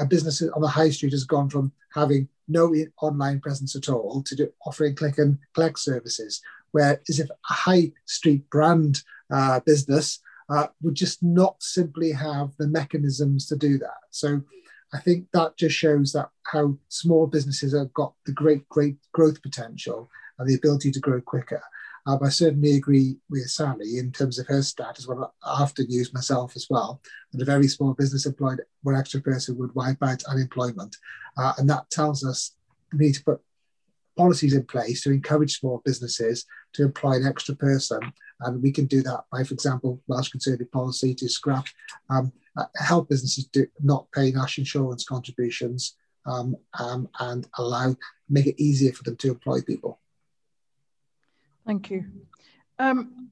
a business on the high street has gone from having no online presence at all to do, offering click and collect services, where as if a high street brand uh, business uh, would just not simply have the mechanisms to do that. So I think that just shows that how small businesses have got the great, great growth potential and the ability to grow quicker. Um, I certainly agree with Sally in terms of her stat as well. I often use myself as well. And a very small business employed one extra person would wipe out unemployment. Uh, and that tells us we need to put policies in place to encourage small businesses to employ an extra person. And we can do that by, for example, Welsh Conservative policy to scrap, um, uh, help businesses do not pay national insurance contributions um, um, and allow, make it easier for them to employ people. Thank you. Um,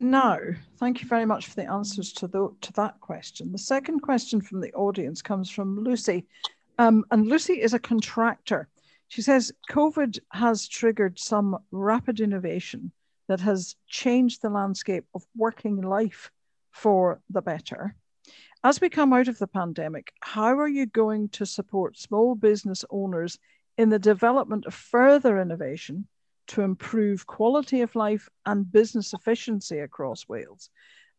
now, thank you very much for the answers to, the, to that question. The second question from the audience comes from Lucy. Um, and Lucy is a contractor. She says COVID has triggered some rapid innovation that has changed the landscape of working life for the better. As we come out of the pandemic, how are you going to support small business owners in the development of further innovation to improve quality of life and business efficiency across Wales.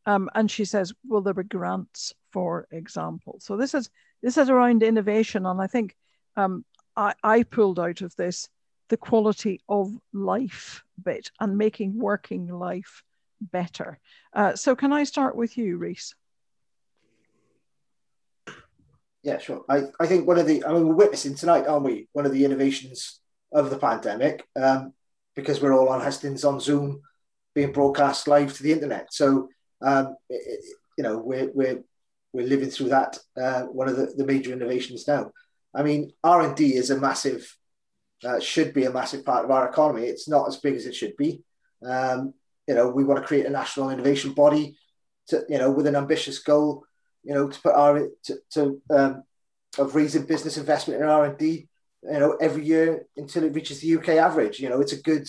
Um, and she says, will there be grants, for example? So this is this is around innovation, and I think um, I, I pulled out of this the quality of life bit and making working life better. Uh, so can I start with you, Rhys? Yeah, sure. I, I think one of the, I mean, we're witnessing tonight, aren't we? One of the innovations of the pandemic. Um, because we're all on hustings on Zoom, being broadcast live to the internet. So um, it, you know we're we're we're living through that. Uh, one of the, the major innovations now. I mean, R and D is a massive, uh, should be a massive part of our economy. It's not as big as it should be. Um, you know, we want to create a national innovation body, to you know, with an ambitious goal. You know, to put our to, to um, of raising business investment in R and D you know, every year until it reaches the UK average. You know, it's a good,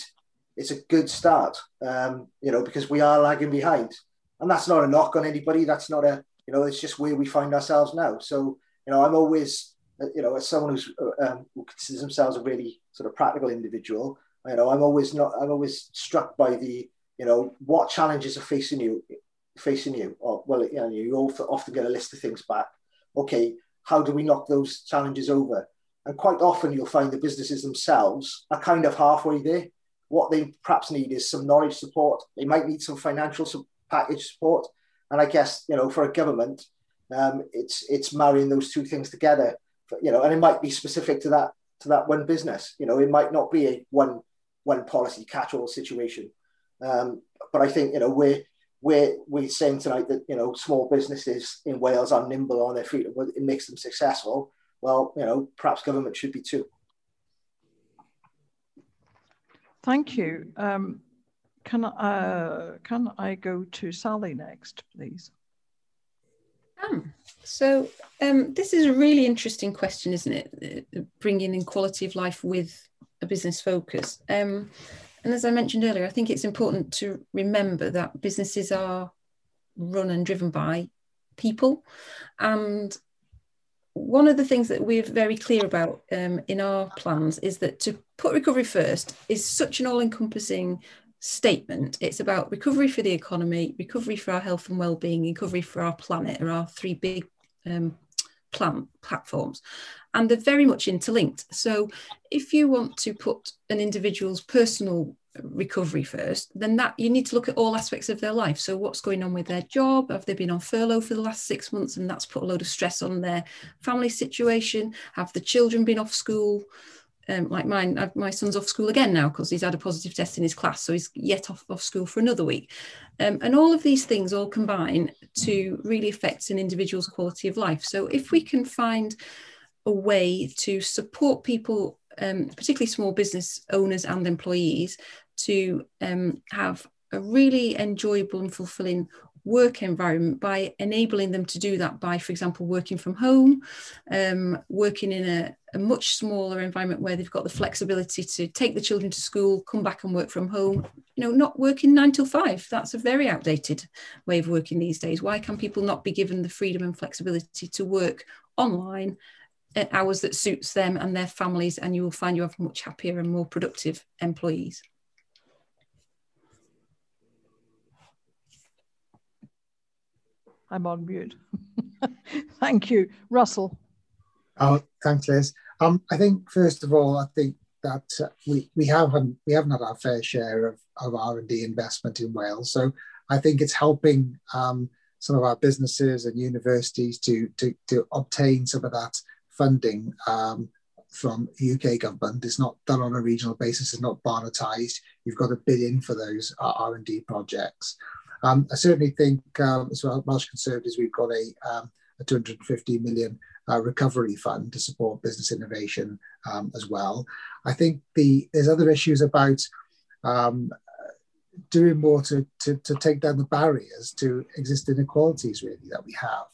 it's a good start. Um, you know, because we are lagging behind, and that's not a knock on anybody. That's not a, you know, it's just where we find ourselves now. So, you know, I'm always, you know, as someone who's um, who considers themselves a really sort of practical individual, You know, I'm always not. I'm always struck by the you know what challenges are facing you, facing you. Or well, you know, you often get a list of things back. Okay, how do we knock those challenges over? And quite often you'll find the businesses themselves are kind of halfway there. What they perhaps need is some knowledge support. They might need some financial package support. And I guess you know for a government, um, it's it's marrying those two things together. You know, and it might be specific to that to that one business. You know, it might not be a one one policy catch-all situation. Um, but I think you know we're we're we're saying tonight that you know small businesses in Wales are nimble on their feet. It makes them successful. Well, you know, perhaps government should be too. Thank you. Um, can uh, can I go to Sally next, please? Um, so um, this is a really interesting question, isn't it? Uh, bringing in quality of life with a business focus. Um, and as I mentioned earlier, I think it's important to remember that businesses are run and driven by people. And one of the things that we're very clear about um, in our plans is that to put recovery first is such an all encompassing statement. It's about recovery for the economy, recovery for our health and well-being, recovery for our planet are our three big um, plan platforms. And they're very much interlinked. So if you want to put an individual's personal recovery first, then that you need to look at all aspects of their life. So what's going on with their job? Have they been on furlough for the last six months and that's put a load of stress on their family situation? Have the children been off school? um, like mine, my son's off school again now because he's had a positive test in his class, so he's yet off, off school for another week. Um, and all of these things all combine to really affect an individual's quality of life. So if we can find a way to support people, um, particularly small business owners and employees, to um, have a really enjoyable and fulfilling work environment by enabling them to do that by, for example, working from home, um, working in a, a, much smaller environment where they've got the flexibility to take the children to school, come back and work from home, you know, not working nine till five. That's a very outdated way of working these days. Why can people not be given the freedom and flexibility to work online at hours that suits them and their families, and you will find you have much happier and more productive employees. I'm on mute. Thank you. Russell. Oh, thanks, Liz. Um, I think first of all, I think that uh, we we haven't we haven't had our fair share of, of R and D investment in Wales. So I think it's helping um, some of our businesses and universities to to, to obtain some of that funding um, from UK government. It's not done on a regional basis. It's not barnetized. You've got to bid in for those uh, R and D projects. Um, I certainly think, um, as well, Welsh Conservatives, we've got a, um, a 250 million uh, recovery fund to support business innovation um, as well. I think the there's other issues about um, doing more to, to, to, take down the barriers to existing inequalities really that we have.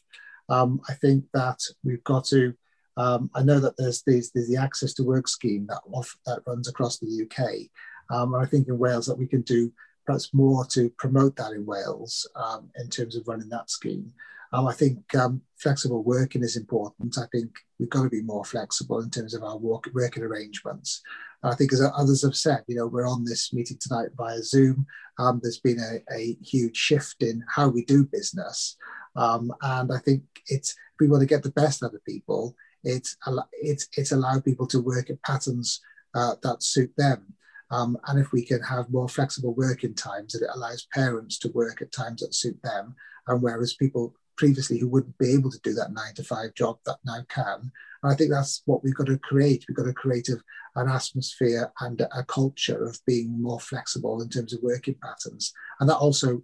Um, I think that we've got to, I know that there's, there's, there's, the access to work scheme that, off, that runs across the UK. and I think in Wales that we can do perhaps more to promote that in Wales um, in terms of running that scheme. Um, I think um, flexible working is important. I think we've got to be more flexible in terms of our work, working arrangements. I think, as others have said, you know, we're on this meeting tonight via Zoom. Um, there's been a, a, huge shift in how we do business, um, and I think it's if we want to get the best out of people, it's it's it's allowed people to work at patterns uh, that suit them. Um, and if we can have more flexible working times, that it allows parents to work at times that suit them, and whereas people previously who wouldn't be able to do that nine to five job that now can. And I think that's what we've got to create. We've got to create a, an atmosphere and a culture of being more flexible in terms of working patterns. And that also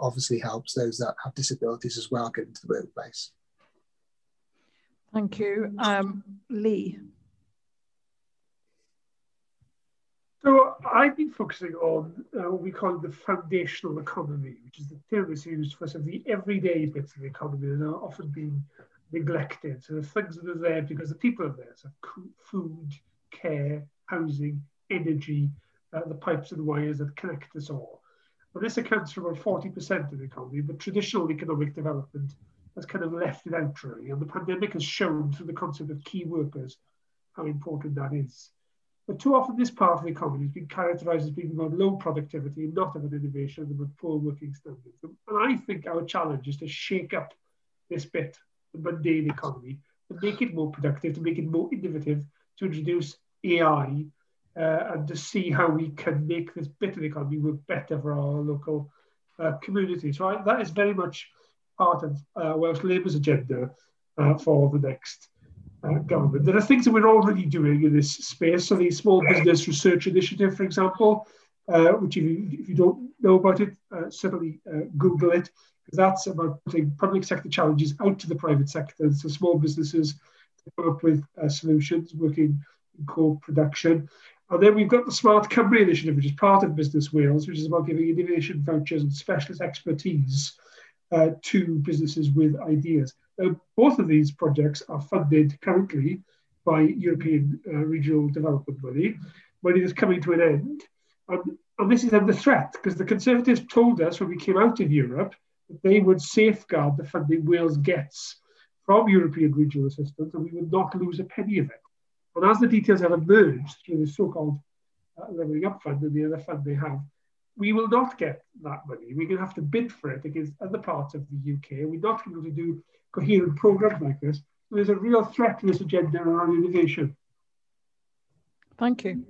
obviously helps those that have disabilities as well get into the workplace. Thank you. Um, Lee. So I've been focusing on uh, what we call the foundational economy, which is the term that's used for some of the everyday bits of the economy that are often being neglected. So the things that are there because the people are there. So food, care, housing, energy, uh, the pipes and wires that connect us all. And this accounts for about 40% of the economy, but traditional economic development has kind of left it out really. And the pandemic has shown through the concept of key workers how important that is. But too often this part of the economy has been characterised as being about low productivity, not about innovation, and about poor working standards. And I think our challenge is to shake up this bit, the mundane economy, to make it more productive, to make it more innovative, to introduce AI, uh, and to see how we can make this bit of the economy work better for our local uh, community. So I, that is very much part of uh, Welsh Labour's agenda uh, for the next uh, government. There are things that we're already doing in this space. So the Small Business Research Initiative, for example, uh, which if you, if you don't know about it, uh, certainly uh, Google it, because that's about putting public sector challenges out to the private sector, so small businesses come up with uh, solutions, working in co-production. And then we've got the Smart Cymru initiative, which is part of Business Wales, which is about giving innovation vouchers and specialist expertise uh, to businesses with ideas. Uh, both of these projects are funded currently by European uh, regional development money, money that's coming to an end. And, and this is under threat because the Conservatives told us when we came out of Europe that they would safeguard the funding Wales gets from European regional assistance and we would not lose a penny of it. And as the details have emerged through the so-called uh, Levelling Up Fund and the other fund they have, we will not get that money. We're going to have to bid for it against other parts of the UK. We're not going to be able to do coherent programs like this. So there's a real threat to this agenda around innovation. Thank you.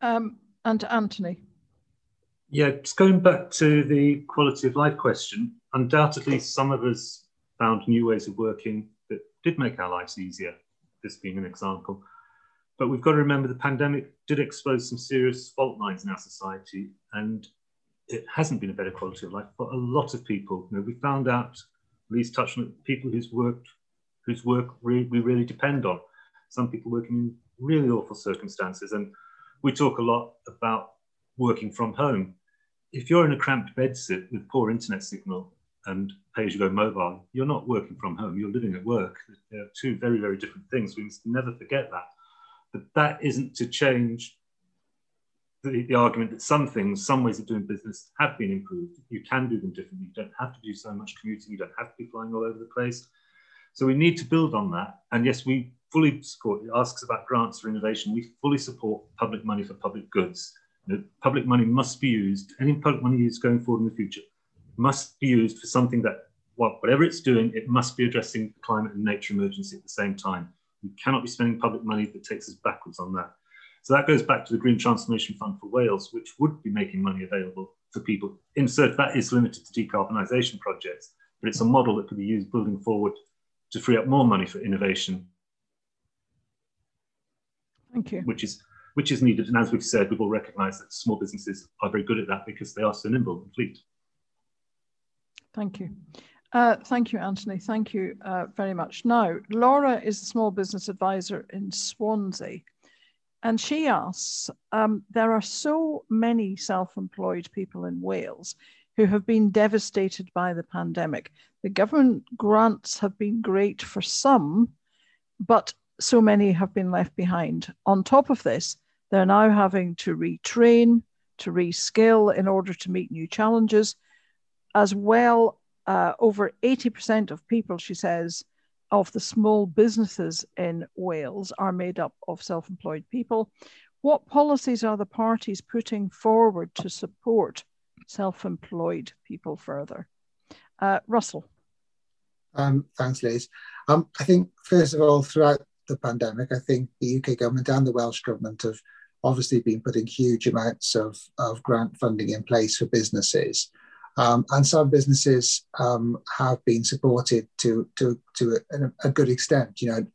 Um, and Anthony. Yeah, just going back to the quality of life question, undoubtedly some of us found new ways of working that did make our lives easier, this being an example. But we've got to remember the pandemic did expose some serious fault lines in our society, and it hasn't been a better quality of life for a lot of people. You know, we found out, Lee's touched on it, people whose work, whose work re we really depend on. Some people working in really awful circumstances, and we talk a lot about working from home. If you're in a cramped bedsit with poor internet signal and pay-as-you-go mobile, you're not working from home. You're living at work. They're two very, very different things. We must never forget that. But that isn't to change the, the, argument that some things, some ways of doing business have been improved. You can do them differently. You don't have to do so much commuting. You don't have to be flying all over the place. So we need to build on that. And yes, we fully support, it asks about grants for innovation. We fully support public money for public goods. You know, public money must be used, any public money used going forward in the future must be used for something that, well, whatever it's doing, it must be addressing climate and nature emergency at the same time. We cannot be spending public money that takes us backwards on that. So that goes back to the Green Transformation Fund for Wales, which would be making money available for people. Insert that is limited to decarbonisation projects, but it's a model that could be used building forward to free up more money for innovation. Thank you. Which is which is needed. And as we've said, we've all recognised that small businesses are very good at that because they are so nimble and fleet. Thank you. Uh, thank you, Anthony. Thank you uh, very much. Now, Laura is a small business advisor in Swansea, and she asks um, There are so many self employed people in Wales who have been devastated by the pandemic. The government grants have been great for some, but so many have been left behind. On top of this, they're now having to retrain, to reskill in order to meet new challenges, as well uh, over 80% of people, she says, of the small businesses in Wales are made up of self employed people. What policies are the parties putting forward to support self employed people further? Uh, Russell. Um, thanks, Liz. Um, I think, first of all, throughout the pandemic, I think the UK government and the Welsh government have obviously been putting huge amounts of, of grant funding in place for businesses. Um, and some businesses um, have been supported to to to a, a, good extent. You know,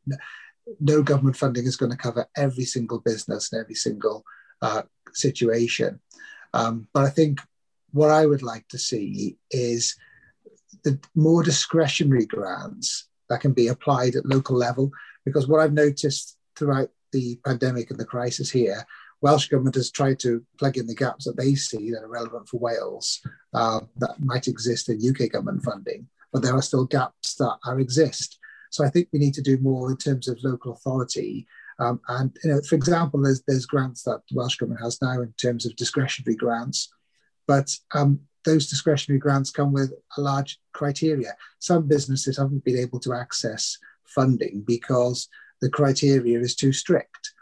no government funding is going to cover every single business and every single uh, situation. Um, but I think what I would like to see is the more discretionary grants that can be applied at local level. Because what I've noticed throughout the pandemic and the crisis here Welsh Government has tried to plug in the gaps that they see that are relevant for Wales uh, that might exist in UK government funding, but there are still gaps that are exist. So I think we need to do more in terms of local authority. Um, and you know, for example, there's there's grants that the Welsh Government has now in terms of discretionary grants, but um, those discretionary grants come with a large criteria. Some businesses haven't been able to access funding because the criteria is too strict.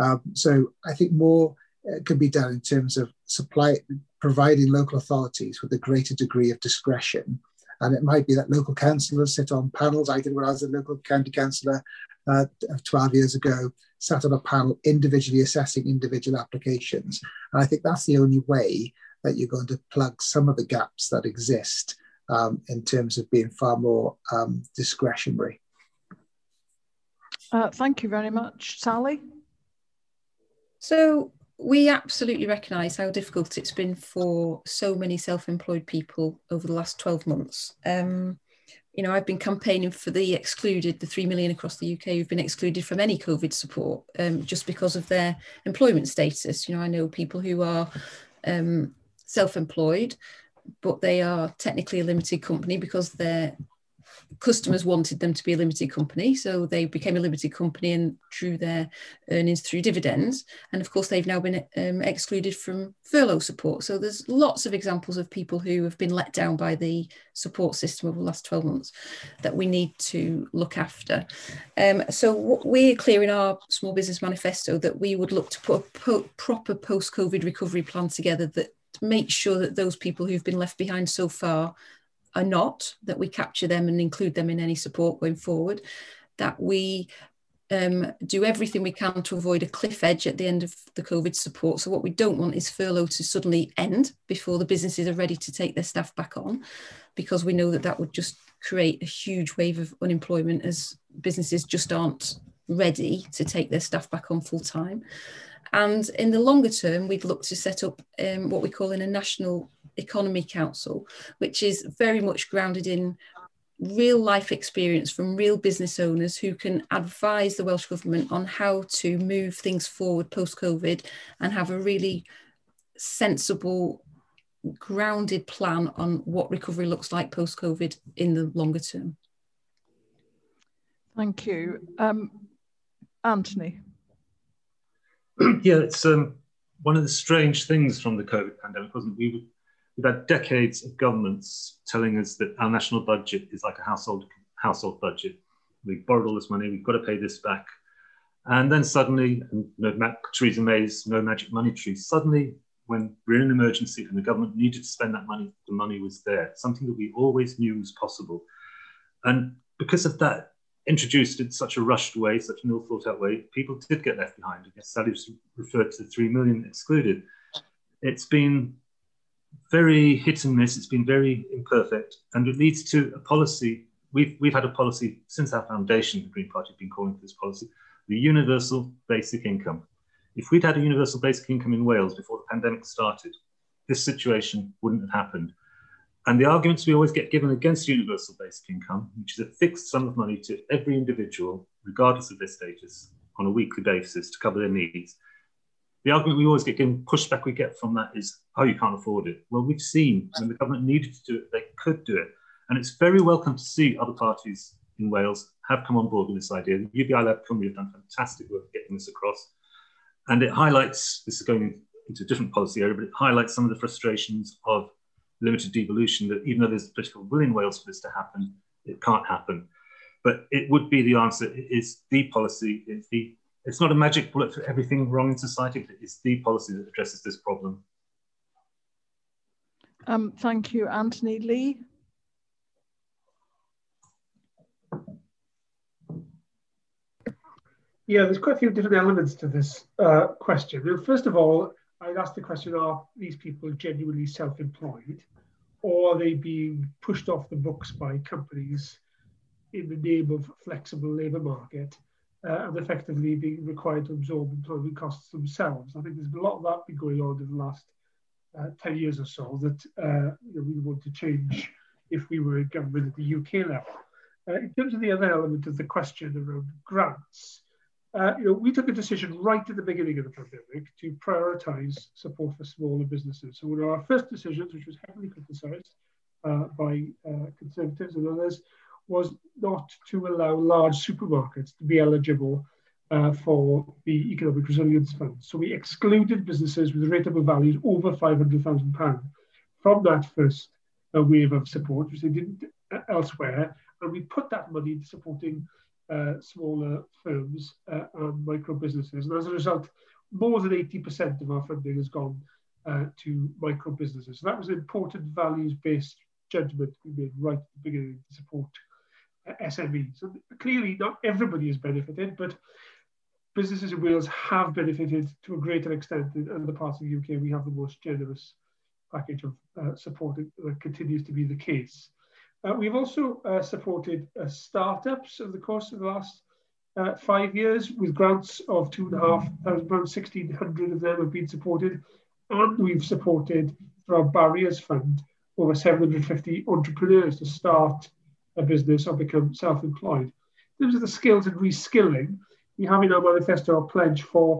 Um, so I think more uh, can be done in terms of supply, providing local authorities with a greater degree of discretion. And it might be that local councillors sit on panels. I did when I was a local county councillor uh, 12 years ago, sat on a panel individually assessing individual applications. And I think that's the only way that you're going to plug some of the gaps that exist um, in terms of being far more um, discretionary. Uh, thank you very much. Sally? So we absolutely recognise how difficult it's been for so many self-employed people over the last 12 months. Um, you know, I've been campaigning for the excluded, the 3 million across the UK who've been excluded from any COVID support um, just because of their employment status. You know, I know people who are um, self employed, but they are technically a limited company because they're customers wanted them to be a limited company, so they became a limited company and drew their earnings through dividends. And of course, they've now been um, excluded from furlough support. So there's lots of examples of people who have been let down by the support system over the last 12 months that we need to look after. Um, so we're clear in our small business manifesto that we would look to put a po proper post-COVID recovery plan together that makes sure that those people who've been left behind so far are not, that we capture them and include them in any support going forward, that we um, do everything we can to avoid a cliff edge at the end of the COVID support. So what we don't want is furlough to suddenly end before the businesses are ready to take their staff back on, because we know that that would just create a huge wave of unemployment as businesses just aren't ready to take their staff back on full time. And in the longer term, we'd look to set up um, what we call in a national economy council, which is very much grounded in real life experience from real business owners who can advise the Welsh Government on how to move things forward post COVID and have a really sensible, grounded plan on what recovery looks like post COVID in the longer term. Thank you. Um, Anthony. yeah, it's um, one of the strange things from the COVID pandemic, wasn't it? We, we've had decades of governments telling us that our national budget is like a household household budget. We've borrowed all this money, we've got to pay this back. And then suddenly, and know, Theresa May's no magic money tree, suddenly when we're in an emergency and the government needed to spend that money, the money was there, something that we always knew was possible. And because of that, introduced in such a rushed way, such an ill thought out way, people did get left behind. I guess Sally's referred to the 3 million excluded. It's been very hit and miss, it's been very imperfect, and it leads to a policy. We've, we've had a policy since our foundation, the Green Party have been calling for this policy, the universal basic income. If we'd had a universal basic income in Wales before the pandemic started, this situation wouldn't have happened. And the arguments we always get given against universal basic income, which is a fixed sum of money to every individual, regardless of their status, on a weekly basis to cover their needs. The argument we always get given, pushback we get from that is, oh, you can't afford it. Well, we've seen when the government needed to do it, they could do it. And it's very welcome to see other parties in Wales have come on board with this idea. The UBI Lab Cymru have done fantastic work getting this across. And it highlights, this is going into a different policy area, but it highlights some of the frustrations of limited devolution that even though there's political will in Wales for this to happen, it can't happen. But it would be the answer. It is the policy. It's the. It's not a magic bullet for everything wrong in society. But It's the policy that addresses this problem. Um, thank you, Anthony Lee. Yeah, there's quite a few different elements to this uh, question. First of all, I'd ask the question, are these people genuinely self-employed or are they being pushed off the books by companies in the name of flexible labour market uh, and effectively being required to absorb employment costs themselves? I think there's a lot of that been going on in the last 10 years or so that uh, you know, we want to change if we were government at the UK level. Uh, in terms of the other element of the question around grants, uh, you know, we took a decision right at the beginning of the pandemic to prioritise support for smaller businesses. So one of our first decisions, which was heavily criticised uh, by uh, Conservatives and others, was not to allow large supermarkets to be eligible uh, for the Economic Resilience Fund. So we excluded businesses with a rateable values over £500,000 from that first uh, wave of support, which they didn't uh, elsewhere, and we put that money into supporting uh, smaller firms uh, and micro businesses. And as a result, more than 80% of our funding has gone to micro businesses. So that was an important values-based judgment we made right at the beginning to support SMEs. So clearly, not everybody has benefited, but businesses in Wales have benefited to a greater extent than other parts of the UK. We have the most generous package of uh, support that continues to be the case. Uh, we've also uh, supported uh, startups over the course of the last uh, five years with grants of two and a half thousand pounds, 1600 of them have been supported. And we've supported through our Barriers Fund over 750 entrepreneurs to start a business or become self employed. In terms of the skills and reskilling, we have in our manifesto a pledge for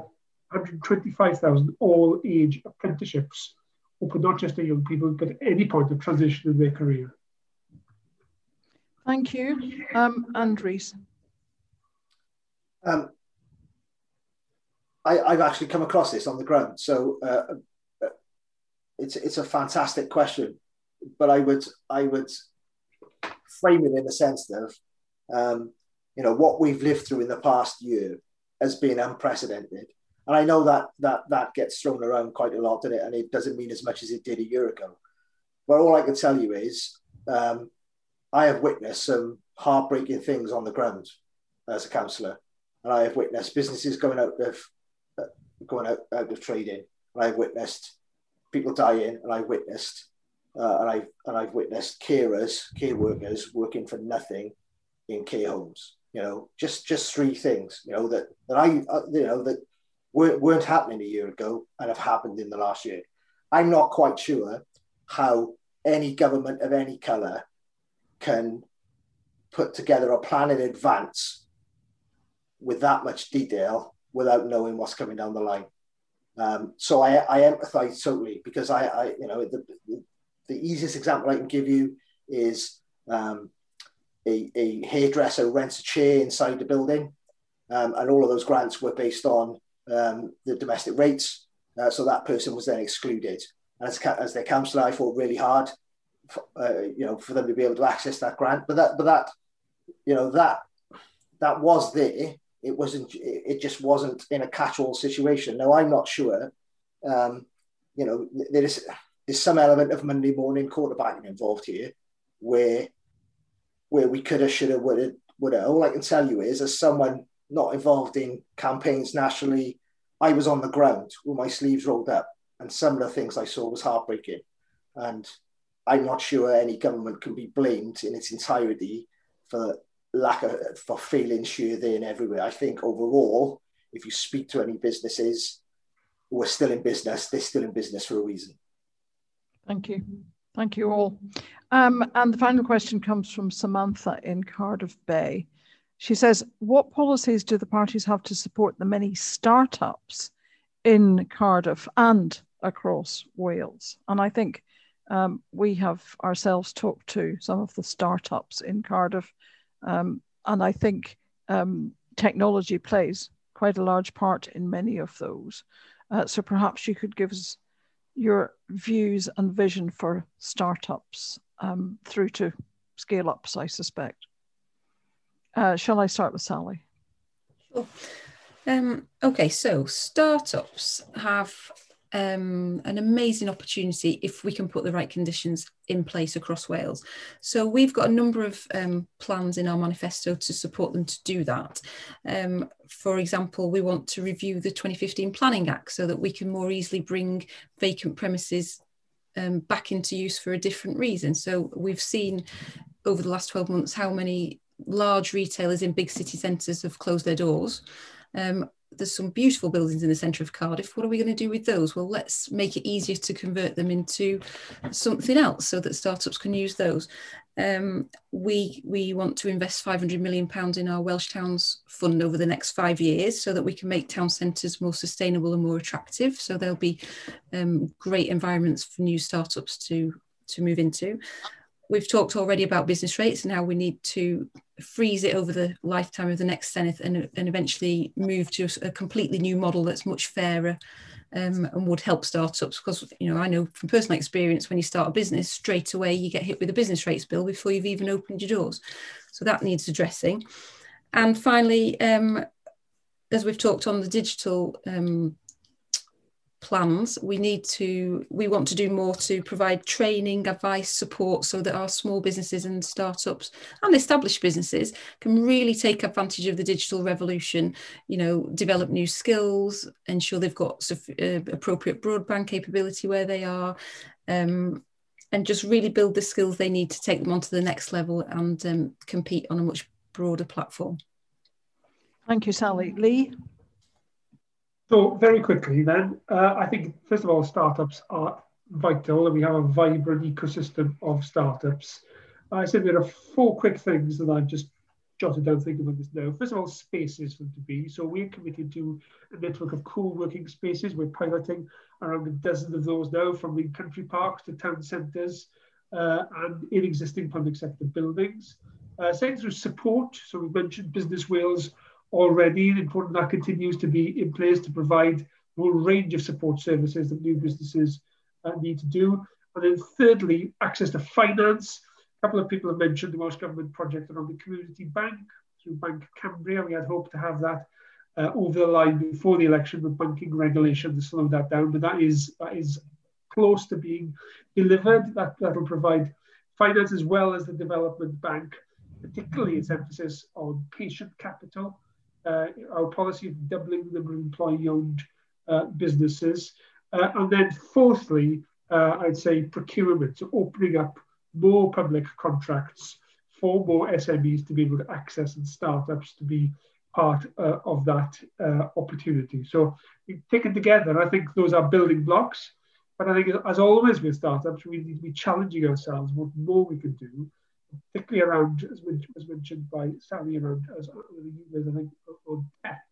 125,000 all age apprenticeships, open not just to young people, but at any point of transition in their career. Thank you. Um, Andres. Um, I, have actually come across this on the ground, so uh, uh, it's it's a fantastic question, but I would I would frame it in the sense of um, you know what we've lived through in the past year has been unprecedented, and I know that that that gets thrown around quite a lot, it? and it doesn't mean as much as it did a year ago. But all I can tell you is um, I have witnessed some heartbreaking things on the ground as a councillor, and I have witnessed businesses going out of uh, going out, out of trading, and I've witnessed people dying, and I've witnessed uh, and I've and I've witnessed carers, care workers working for nothing in care homes. You know, just just three things. You know that that I uh, you know that weren't, weren't happening a year ago and have happened in the last year. I'm not quite sure how any government of any colour can put together a plan in advance with that much detail without knowing what's coming down the line. Um, so I, I empathize totally because I, I you know, the, the, the, easiest example I can give you is um, a, a hairdresser rents a chair inside the building, um, and all of those grants were based on um, the domestic rates. Uh, so that person was then excluded. And as, as their councillor, I fought really hard uh, you know, for them to be able to access that grant. But that, but that, you know, that that was there. It wasn't. It just wasn't in a catch-all situation. Now I'm not sure. Um, you know, there is there's some element of Monday morning quarterbacking involved here, where where we could have, should have, would have, would have. All I can tell you is, as someone not involved in campaigns nationally, I was on the ground with my sleeves rolled up, and some of the things I saw was heartbreaking. And I'm not sure any government can be blamed in its entirety for lack of for failing sure there and everywhere. I think overall, if you speak to any businesses who are still in business, they're still in business for a reason. Thank you. Thank you all. Um, and the final question comes from Samantha in Cardiff Bay. She says, What policies do the parties have to support the many startups in Cardiff and across Wales? And I think um, we have ourselves talked to some of the startups in Cardiff, um, and I think um, technology plays quite a large part in many of those. Uh, so perhaps you could give us your views and vision for startups um, through to scale ups, I suspect. Uh, shall I start with Sally? Sure. Um, okay, so startups have um, an amazing opportunity if we can put the right conditions in place across Wales. So we've got a number of um, plans in our manifesto to support them to do that. Um, for example, we want to review the 2015 Planning Act so that we can more easily bring vacant premises um, back into use for a different reason. So we've seen over the last 12 months how many large retailers in big city centres have closed their doors. Um, there's some beautiful buildings in the centre of Cardiff. What are we going to do with those? Well, let's make it easier to convert them into something else so that startups can use those. Um, we we want to invest 500 million pounds in our Welsh Towns Fund over the next five years, so that we can make town centres more sustainable and more attractive. So there'll be um, great environments for new startups to to move into. We've talked already about business rates and how we need to freeze it over the lifetime of the next Senedd and, and eventually move to a completely new model that's much fairer um, and would help startups. Because you know I know from personal experience when you start a business straight away you get hit with a business rates bill before you've even opened your doors. So that needs addressing. And finally, um, as we've talked on the digital um, plans, we need to, we want to do more to provide training, advice, support so that our small businesses and startups and established businesses can really take advantage of the digital revolution, you know, develop new skills, ensure they've got uh, appropriate broadband capability where they are, um, and just really build the skills they need to take them onto the next level and um, compete on a much broader platform. Thank you, Sally. Lee? So very quickly then, uh, I think first of all, startups are vital and we have a vibrant ecosystem of startups. I said there are four quick things that I've just jotted down thinking about this now. First of all, spaces for them to be. So we're committed to a network of co-working spaces. We're piloting around a dozen of those now from the country parks to town centres uh, and in existing public sector buildings. Uh, second, through support. So we mentioned Business Wales already, and important that continues to be in place to provide a whole range of support services that new businesses uh, need to do. And then thirdly, access to finance. A couple of people have mentioned the Welsh Government project around the community bank through Banc Cambria. We had hoped to have that uh, over the line before the election but banking regulation to slow that down, but that is that is close to being delivered. That that'll provide finance as well as the development bank, particularly its emphasis on patient capital our policy of doubling the number of employee-owned uh, businesses. Uh, and then fourthly, I'd say procurement, so opening up more public contracts for more SMEs to be able to access and startups to be part uh, of that uh, opportunity. So taken together, I think those are building blocks. But I think as always with startups, we need to be challenging ourselves what more we can do particularly around, as, was mentioned by Sally, around as, as I think on tech.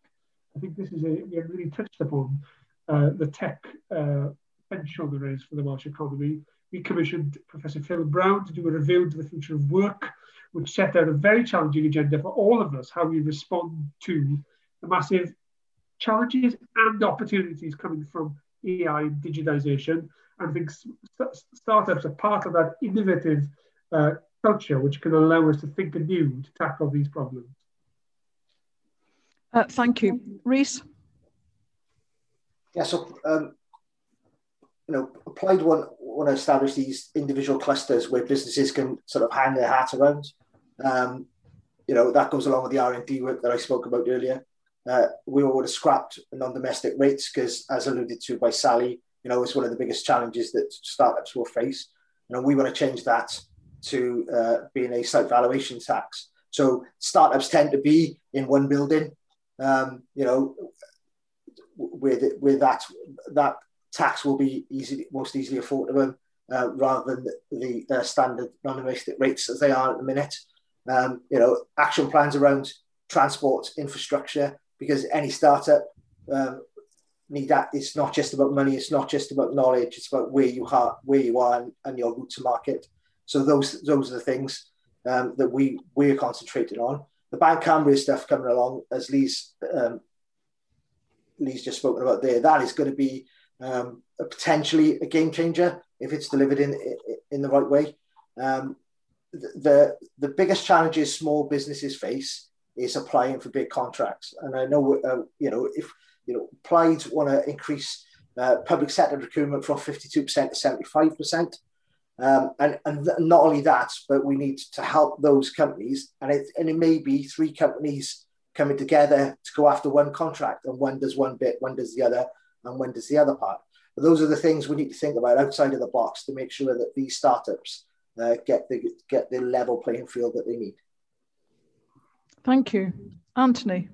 I think this is a we have really touched upon uh, the tech uh, potential there is for the Welsh economy. We commissioned Professor Phil Brown to do a review into the future of work, which set out a very challenging agenda for all of us, how we respond to the massive challenges and opportunities coming from AI and digitization. And I think st startups are part of that innovative uh, culture which can allow us to think anew to tackle these problems. Uh, thank you. Rhys? Yeah, so, um, you know, Plaid want, want to establish these individual clusters where businesses can sort of hang their hat around. Um, you know, that goes along with the R&D work that I spoke about earlier. Uh, we would have scrapped non-domestic rates because, as alluded to by Sally, you know, it's one of the biggest challenges that startups will face. You know, we want to change that to uh, being a site valuation tax. So startups tend to be in one building, um, you know, with with that that tax will be easy, most easily affordable uh, rather than the, uh, standard non-domestic rates as they are at the minute. Um, you know, action plans around transport infrastructure because any startup um, need that. It's not just about money. It's not just about knowledge. It's about where you are, where you are, and, and your route to market. So those those are the things um, that we we're concentrating on. The Banc Cambria stuff coming along, as Lee's um, Lee's just spoken about there, that is going to be um, a potentially a game changer if it's delivered in in the right way. Um, the the biggest challenges small businesses face is applying for big contracts, and I know uh, you know if you know Plaid want to increase uh, public sector procurement from fifty two percent to seventy five percent. Um, and, and not only that, but we need to help those companies. And it, and it may be three companies coming together to go after one contract, and one does one bit, one does the other, and one does the other part. But those are the things we need to think about outside of the box to make sure that these startups uh, get the get the level playing field that they need. Thank you, Anthony.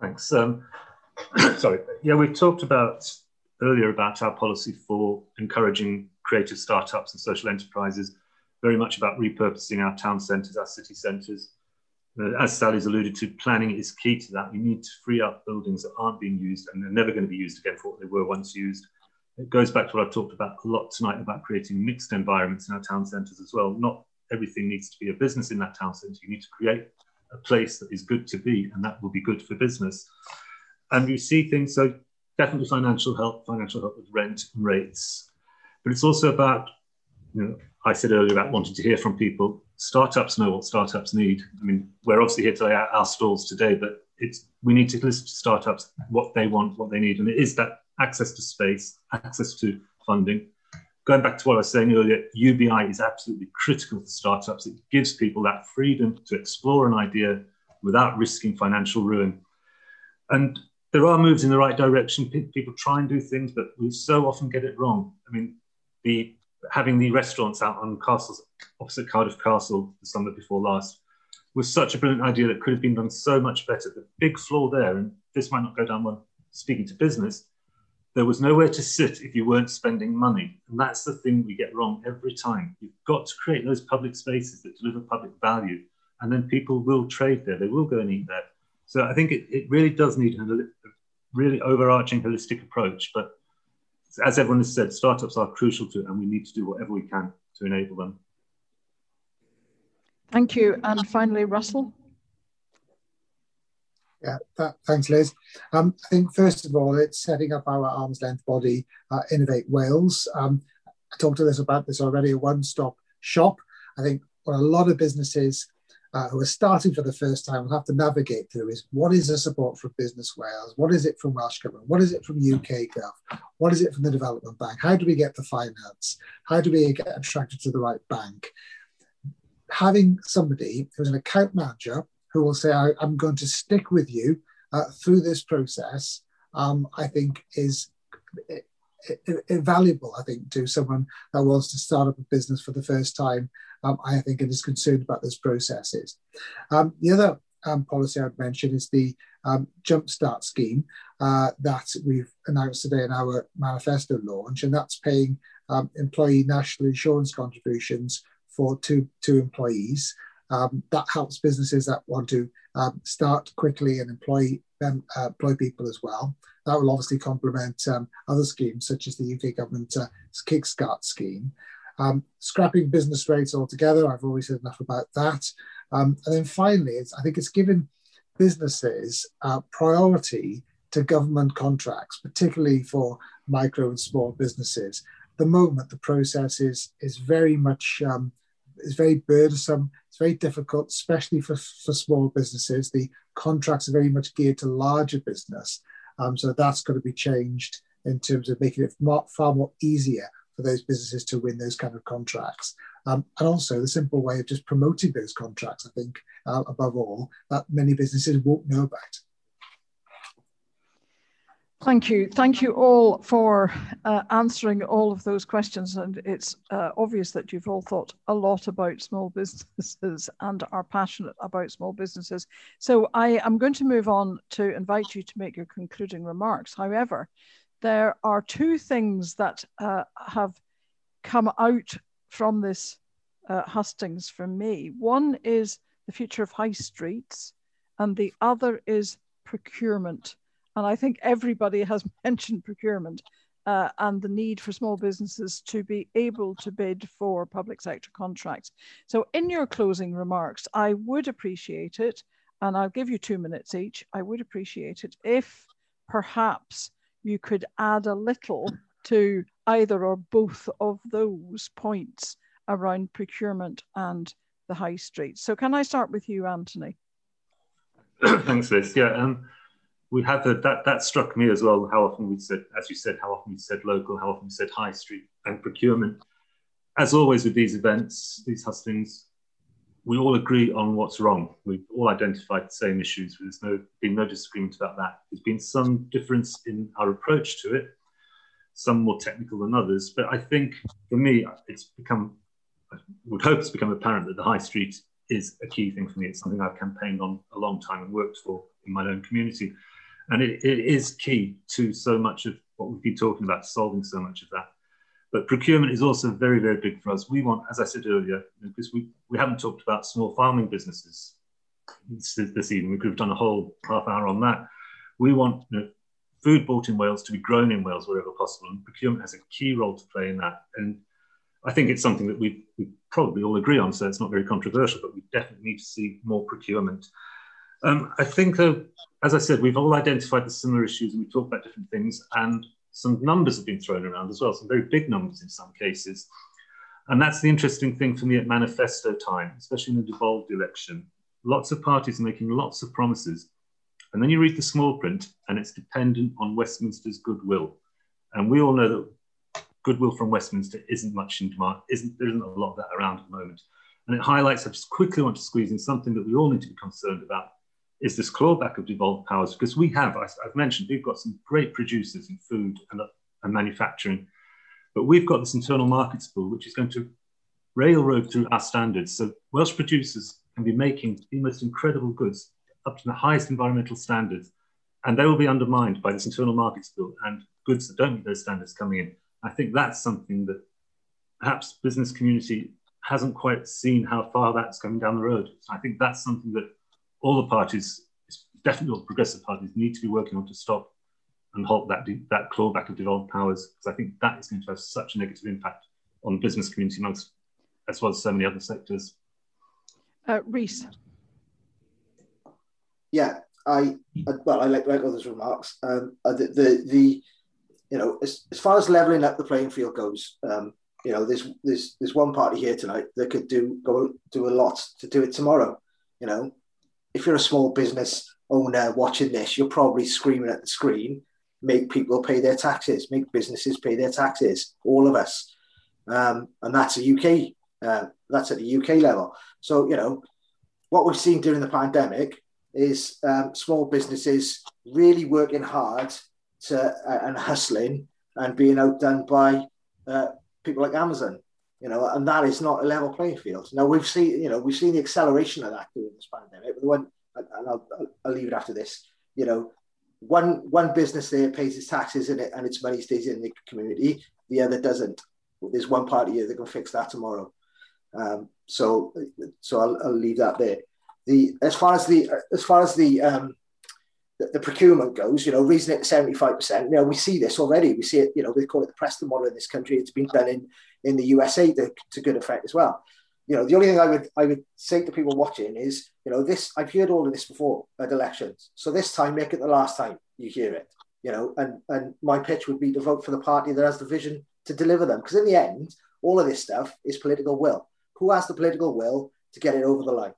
Thanks. Um, sorry. Yeah, we talked about earlier about our policy for encouraging creative startups and social enterprises, very much about repurposing our town centres, our city centres. Uh, as Sally's alluded to, planning is key to that. We need to free up buildings that aren't being used and they're never going to be used again for what they were once used. It goes back to what I've talked about a lot tonight about creating mixed environments in our town centres as well. Not everything needs to be a business in that town centre. You need to create a place that is good to be, and that will be good for business. And you see things, so definitely financial help, financial help with rent and rates, but it's also about you know, I said earlier about wanting to hear from people. Startups know what startups need. I mean, we're obviously here today at our stalls today, but it's we need to listen to startups what they want, what they need, and it is that access to space, access to funding. Going back to what I was saying earlier, UBI is absolutely critical for startups. It gives people that freedom to explore an idea without risking financial ruin. And there are moves in the right direction. People try and do things, but we so often get it wrong. I mean, the having the restaurants out on castles opposite Cardiff Castle the summer before last was such a brilliant idea that could have been done so much better. The big flaw there, and this might not go down well speaking to business, there was nowhere to sit if you weren't spending money. And that's the thing we get wrong every time. You've got to create those public spaces that deliver public value, and then people will trade there, they will go and eat there. So I think it, it really does need a really overarching holistic approach. But as everyone has said, startups are crucial to it, and we need to do whatever we can to enable them. Thank you. And finally, Russell. Yeah, that, thanks, Liz. Um, I think first of all, it's setting up our arm's length body, uh, Innovate Wales. Um, I talked to this about this already, a one-stop shop. I think what a lot of businesses uh, who are starting for the first time will have to navigate through is what is the support from Business Wales? What is it from Welsh Government? What is it from UK Gov? What is it from the Development Bank? How do we get the finance? How do we get attracted to the right bank? Having somebody who's an account manager who will say, I, am going to stick with you uh, through this process, um, I think is invaluable, I think, to someone that wants to start up a business for the first time, um, I think, and is concerned about those processes. Um, the other um, policy I'd mention is the um, Jumpstart scheme uh, that we've announced today in our manifesto launch, and that's paying um, employee national insurance contributions for two, two employees. Um, that helps businesses that want to um, start quickly and employ them, uh, employ people as well. That will obviously complement um, other schemes such as the UK government uh, Kickstart scheme. Um, scrapping business rates altogether, I've always said enough about that. Um, and then finally, I think it's given businesses uh, priority to government contracts, particularly for micro and small businesses. At the moment, the process is, is very much um, is very burdensome. It's very difficult, especially for, for small businesses. The contracts are very much geared to larger business. Um, so that's got to be changed in terms of making it far more easier for those businesses to win those kind of contracts. Um, and also the simple way of just promoting those contracts, I think, uh, above all, that many businesses won't know about. Thank you. Thank you all for uh, answering all of those questions. And it's uh, obvious that you've all thought a lot about small businesses and are passionate about small businesses. So I am going to move on to invite you to make your concluding remarks. However, there are two things that uh, have come out from this uh, hustings for me. One is the future of high streets, and the other is procurement and I think everybody has mentioned procurement uh, and the need for small businesses to be able to bid for public sector contracts. So, in your closing remarks, I would appreciate it, and I'll give you two minutes each. I would appreciate it if perhaps you could add a little to either or both of those points around procurement and the high street. So, can I start with you, Anthony? Thanks, Liz. Yeah. Um, we heard that that struck me as well. How often we said, as you said, how often we said local, how often we said high street and procurement. As always with these events, these hustings, we all agree on what's wrong. We've all identified the same issues. There's no been no disagreement about that. There's been some difference in our approach to it, some more technical than others. But I think for me, it's become, I would hope it's become apparent that the high street is a key thing for me. It's something I've campaigned on a long time and worked for in my own community. And it, it is key to so much of what we've been talking about, solving so much of that. But procurement is also very, very big for us. We want, as I said earlier, because we, we haven't talked about small farming businesses this evening. We could have done a whole half hour on that. We want you know, food bought in Wales to be grown in Wales wherever possible, and procurement has a key role to play in that. And I think it's something that we, we probably all agree on, so it's not very controversial, but we definitely need to see more procurement. Um, I think, uh, as I said, we've all identified the similar issues and we talked about different things, and some numbers have been thrown around as well, some very big numbers in some cases. And that's the interesting thing for me at manifesto time, especially in the devolved election. Lots of parties are making lots of promises. And then you read the small print, and it's dependent on Westminster's goodwill. And we all know that goodwill from Westminster isn't much in demand, isn't, there isn't a lot of that around at the moment. And it highlights, I just quickly want to squeeze in something that we all need to be concerned about, is this clawback of devolved powers. Because we have, I've mentioned, we've got some great producers in food and, and manufacturing but we've got this internal markets bill, which is going to railroad through our standards. So Welsh producers can be making the most incredible goods up to the highest environmental standards, and they will be undermined by this internal markets bill and goods that don't meet those standards coming in. I think that's something that perhaps business community hasn't quite seen how far that's coming down the road. So I think that's something that all the parties, definitely all the progressive parties, need to be working on to stop and halt that, that clawback of devolved powers, because I think that is going to have such a negative impact on the business community amongst, as well as so many other sectors. Uh, Rhys. Yeah, I, I, well, I like, like others' remarks. Um, uh, the, the, the, you know, as, as far as leveling up the playing field goes, um, you know, there's there's there's one party here tonight that could do go do a lot to do it tomorrow. You know, if you're a small business owner watching this, you're probably screaming at the screen make people pay their taxes, make businesses pay their taxes, all of us. Um, and that's a UK, uh, that's at the UK level. So, you know, what we've seen during the pandemic is um, small businesses really working hard to uh, and hustling and being outdone by uh, people like Amazon, you know, and that is not a level playing field. Now we've seen, you know, we've seen the acceleration of that during this pandemic. One, and I'll, I'll leave it after this. You know, one one business there pays its taxes and, it, and its money stays in the community. The other doesn't. There's one party here that can fix that tomorrow. Um, so so I'll, I'll, leave that there. The as far as the as far as the um, the, the, procurement goes, you know, raising it to seventy five percent. You know, we see this already. We see it. You know, they call it the Preston model in this country. It's been done in in the USA to, to good effect as well you know, the only thing I would I would say to people watching is, you know, this I've heard all of this before at elections. So this time, make it the last time you hear it. You know, and and my pitch would be to vote for the party that has the vision to deliver them. Because in the end, all of this stuff is political will. Who has the political will to get it over the line?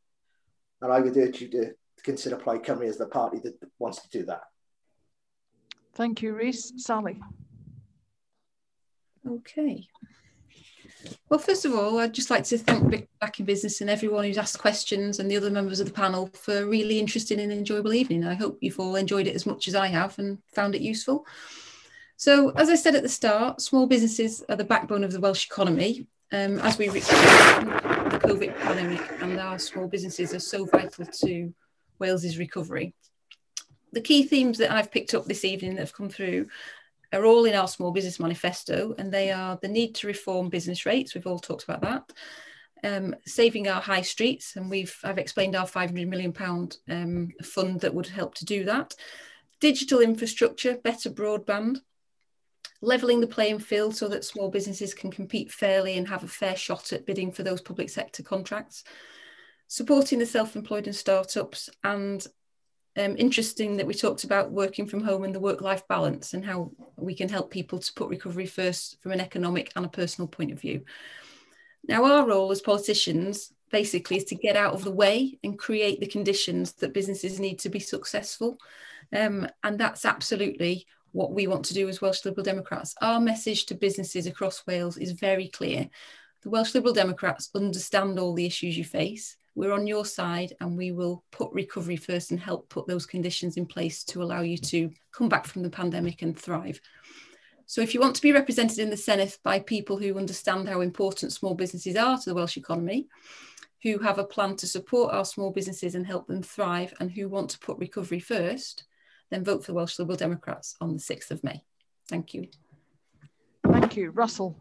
And I would urge you to consider Plaid Cymru as the party that wants to do that. Thank you, Rhys. Sally. Okay. Well, first of all, I'd just like to thank Big Back in Business and everyone who's asked questions and the other members of the panel for a really interesting and enjoyable evening. I hope you've all enjoyed it as much as I have and found it useful. So, as I said at the start, small businesses are the backbone of the Welsh economy. Um, as we reach the COVID pandemic, and our small businesses are so vital to Wales's recovery. The key themes that I've picked up this evening that have come through are all in our small business manifesto, and they are the need to reform business rates. We've all talked about that. Um, saving our high streets, and we've I've explained our 500 million pound um, fund that would help to do that. Digital infrastructure, better broadband, levelling the playing field so that small businesses can compete fairly and have a fair shot at bidding for those public sector contracts. Supporting the self-employed and startups, and um, interesting that we talked about working from home and the work life balance and how we can help people to put recovery first from an economic and a personal point of view. Now, our role as politicians basically is to get out of the way and create the conditions that businesses need to be successful. Um, and that's absolutely what we want to do as Welsh Liberal Democrats. Our message to businesses across Wales is very clear. The Welsh Liberal Democrats understand all the issues you face we're on your side and we will put recovery first and help put those conditions in place to allow you to come back from the pandemic and thrive. So if you want to be represented in the Senedd by people who understand how important small businesses are to the Welsh economy, who have a plan to support our small businesses and help them thrive and who want to put recovery first, then vote for the Welsh Liberal Democrats on the 6th of May. Thank you. Thank you. Russell.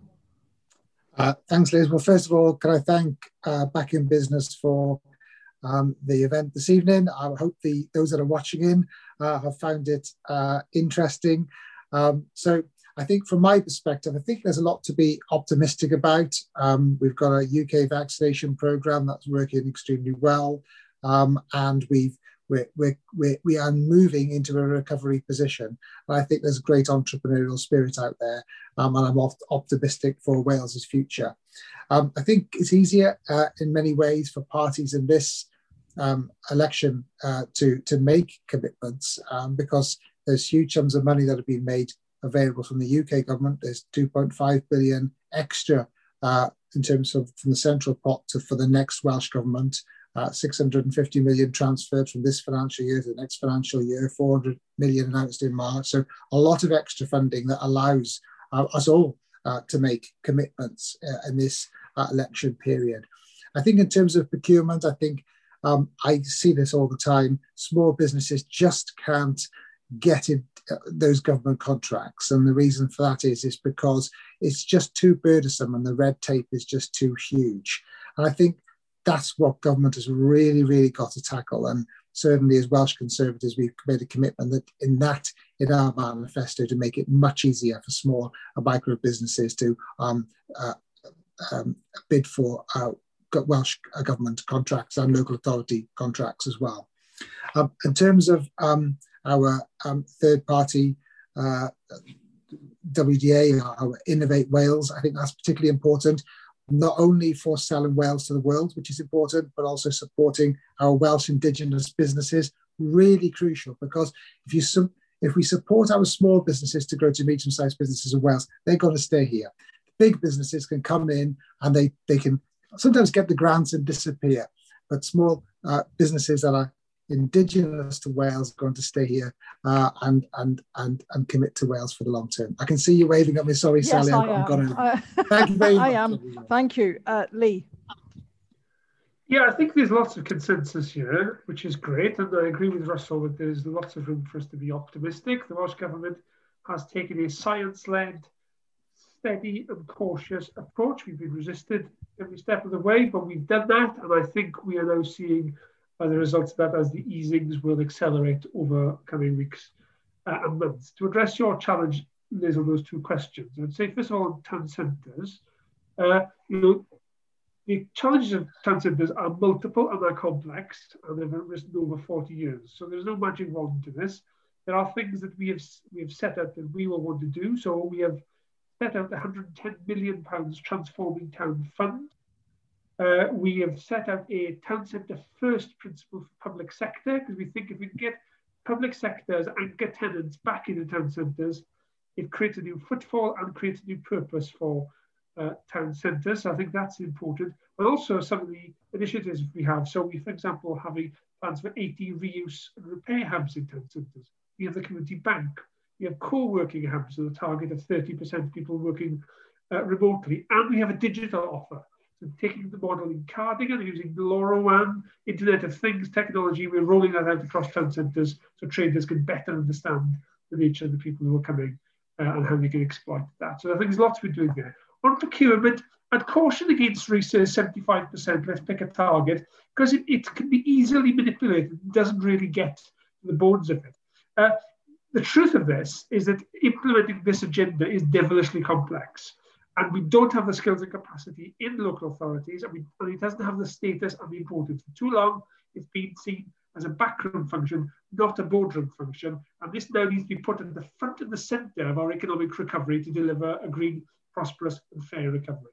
Uh, thanks, Liz. Well, first of all, can I thank uh, Back in Business for um, the event this evening. I hope the those that are watching in uh, have found it uh, interesting. Um, so I think from my perspective, I think there's a lot to be optimistic about. Um, we've got a UK vaccination program that's working extremely well. Um, and we've we're, we're, we're, we are moving into a recovery position. And I think there's great entrepreneurial spirit out there, um, and I'm optimistic for Wales's future. Um, I think it's easier uh, in many ways for parties in this um, election uh, to, to make commitments um, because there's huge sums of money that have been made available from the UK government. There's 2.5 billion extra uh, in terms of from the central pot to, for the next Welsh government. Uh, 650 million transferred from this financial year to the next financial year, 400 million announced in March. So a lot of extra funding that allows uh, us all uh, to make commitments uh, in this uh, election period. I think in terms of procurement, I think um, I see this all the time. Small businesses just can't get uh, those government contracts, and the reason for that is is because it's just too burdensome and the red tape is just too huge. And I think that's what government has really, really got to tackle. And certainly, as Welsh Conservatives, we've made a commitment that in that in our manifesto to make it much easier for small and micro businesses to um, uh, um, bid for uh, Welsh government contracts and local authority contracts as well. Um, in terms of um, our um, third party uh, WDA, our Innovate Wales, I think that's particularly important, not only for selling Wales to the world, which is important, but also supporting our Welsh Indigenous businesses, really crucial because if you if we support our small businesses to grow to medium-sized businesses in Wales, they're going to stay here. Big businesses can come in and they, they can sometimes get the grants and disappear. But small uh, businesses that are indigenous to Wales going to stay here uh, and and and and commit to Wales for the long term. I can see you waving at me. Sorry, yes, Sally. I am. going to. Uh, thank you very much. I am. Thank you, uh, Lee. Yeah, I think there's lots of consensus here, which is great, and I agree with Russell that there's lots of room for us to be optimistic. The Welsh Government has taken a science-led steady and cautious approach. We've been resisted every step of the way, but we've done that. And I think we are now seeing the results of that as the easings will accelerate over coming weeks uh, and months. To address your challenge, Liz, on those two questions, I'd say, first of all, on town centres, uh, you know, the challenges of town centres are multiple and they're complex, and they've arisen over 40 years. So there's no magic wand to this. There are things that we have we have set out that we will want to do. So we have set out the 110 million pounds transforming town fund. Uh, we have set out a town centre first principle for public sector because we think if we get public sectors anchor tenants back in the town centres, it creates a new footfall and creates a new purpose for uh, town centres. So I think that's important. But also some of the initiatives we have. So we, for example, having plans for 80 reuse and repair hubs in town centres. We have the community bank we have co-working hubs with a target of 30% people working uh, remotely, and we have a digital offer. So taking the model in Cardigan, using the LoRaWAN, Internet of Things technology, we're rolling that out across town centres so traders can better understand the nature of the people who are coming uh, and how they can exploit that. So I think there's lots we're doing there. On procurement, I'd caution against research 75%, let's pick a target, because it, it can be easily manipulated. It doesn't really get the bones of it. Uh, the truth of this is that implementing this agenda is devilishly complex. And we don't have the skills and capacity in local authorities, and, we, and it doesn't have the status and the importance. For too long, it's been seen as a backroom function, not a boardroom function. And this now needs to be put at the front and the centre of our economic recovery to deliver a green, prosperous, and fair recovery.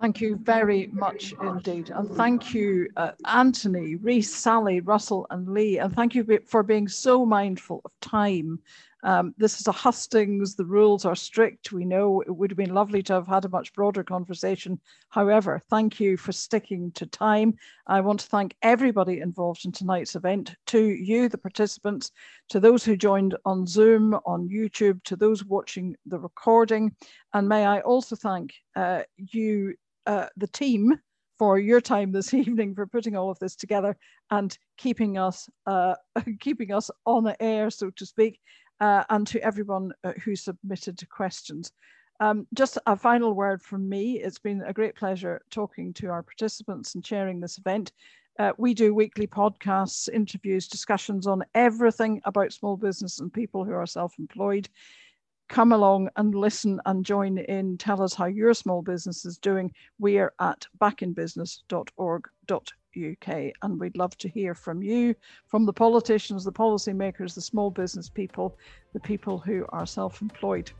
Thank you very much indeed. And thank you, uh, Anthony, Rhys, Sally, Russell, and Lee. And thank you for being so mindful of time um, this is a hustings, the rules are strict. We know it would have been lovely to have had a much broader conversation. However, thank you for sticking to time. I want to thank everybody involved in tonight's event, to you, the participants, to those who joined on Zoom, on YouTube, to those watching the recording. And may I also thank uh, you, uh, the team, for your time this evening for putting all of this together and keeping us uh, keeping us on the air, so to speak uh, and to everyone uh, who submitted questions. Um, just a final word from me. It's been a great pleasure talking to our participants and chairing this event. Uh, we do weekly podcasts, interviews, discussions on everything about small business and people who are self-employed. Come along and listen and join in. Tell us how your small business is doing. We are at backinbusiness.org.uk. And we'd love to hear from you, from the politicians, the policymakers, the small business people, the people who are self employed.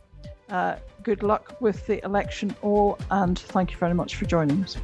Uh, good luck with the election, all, and thank you very much for joining us.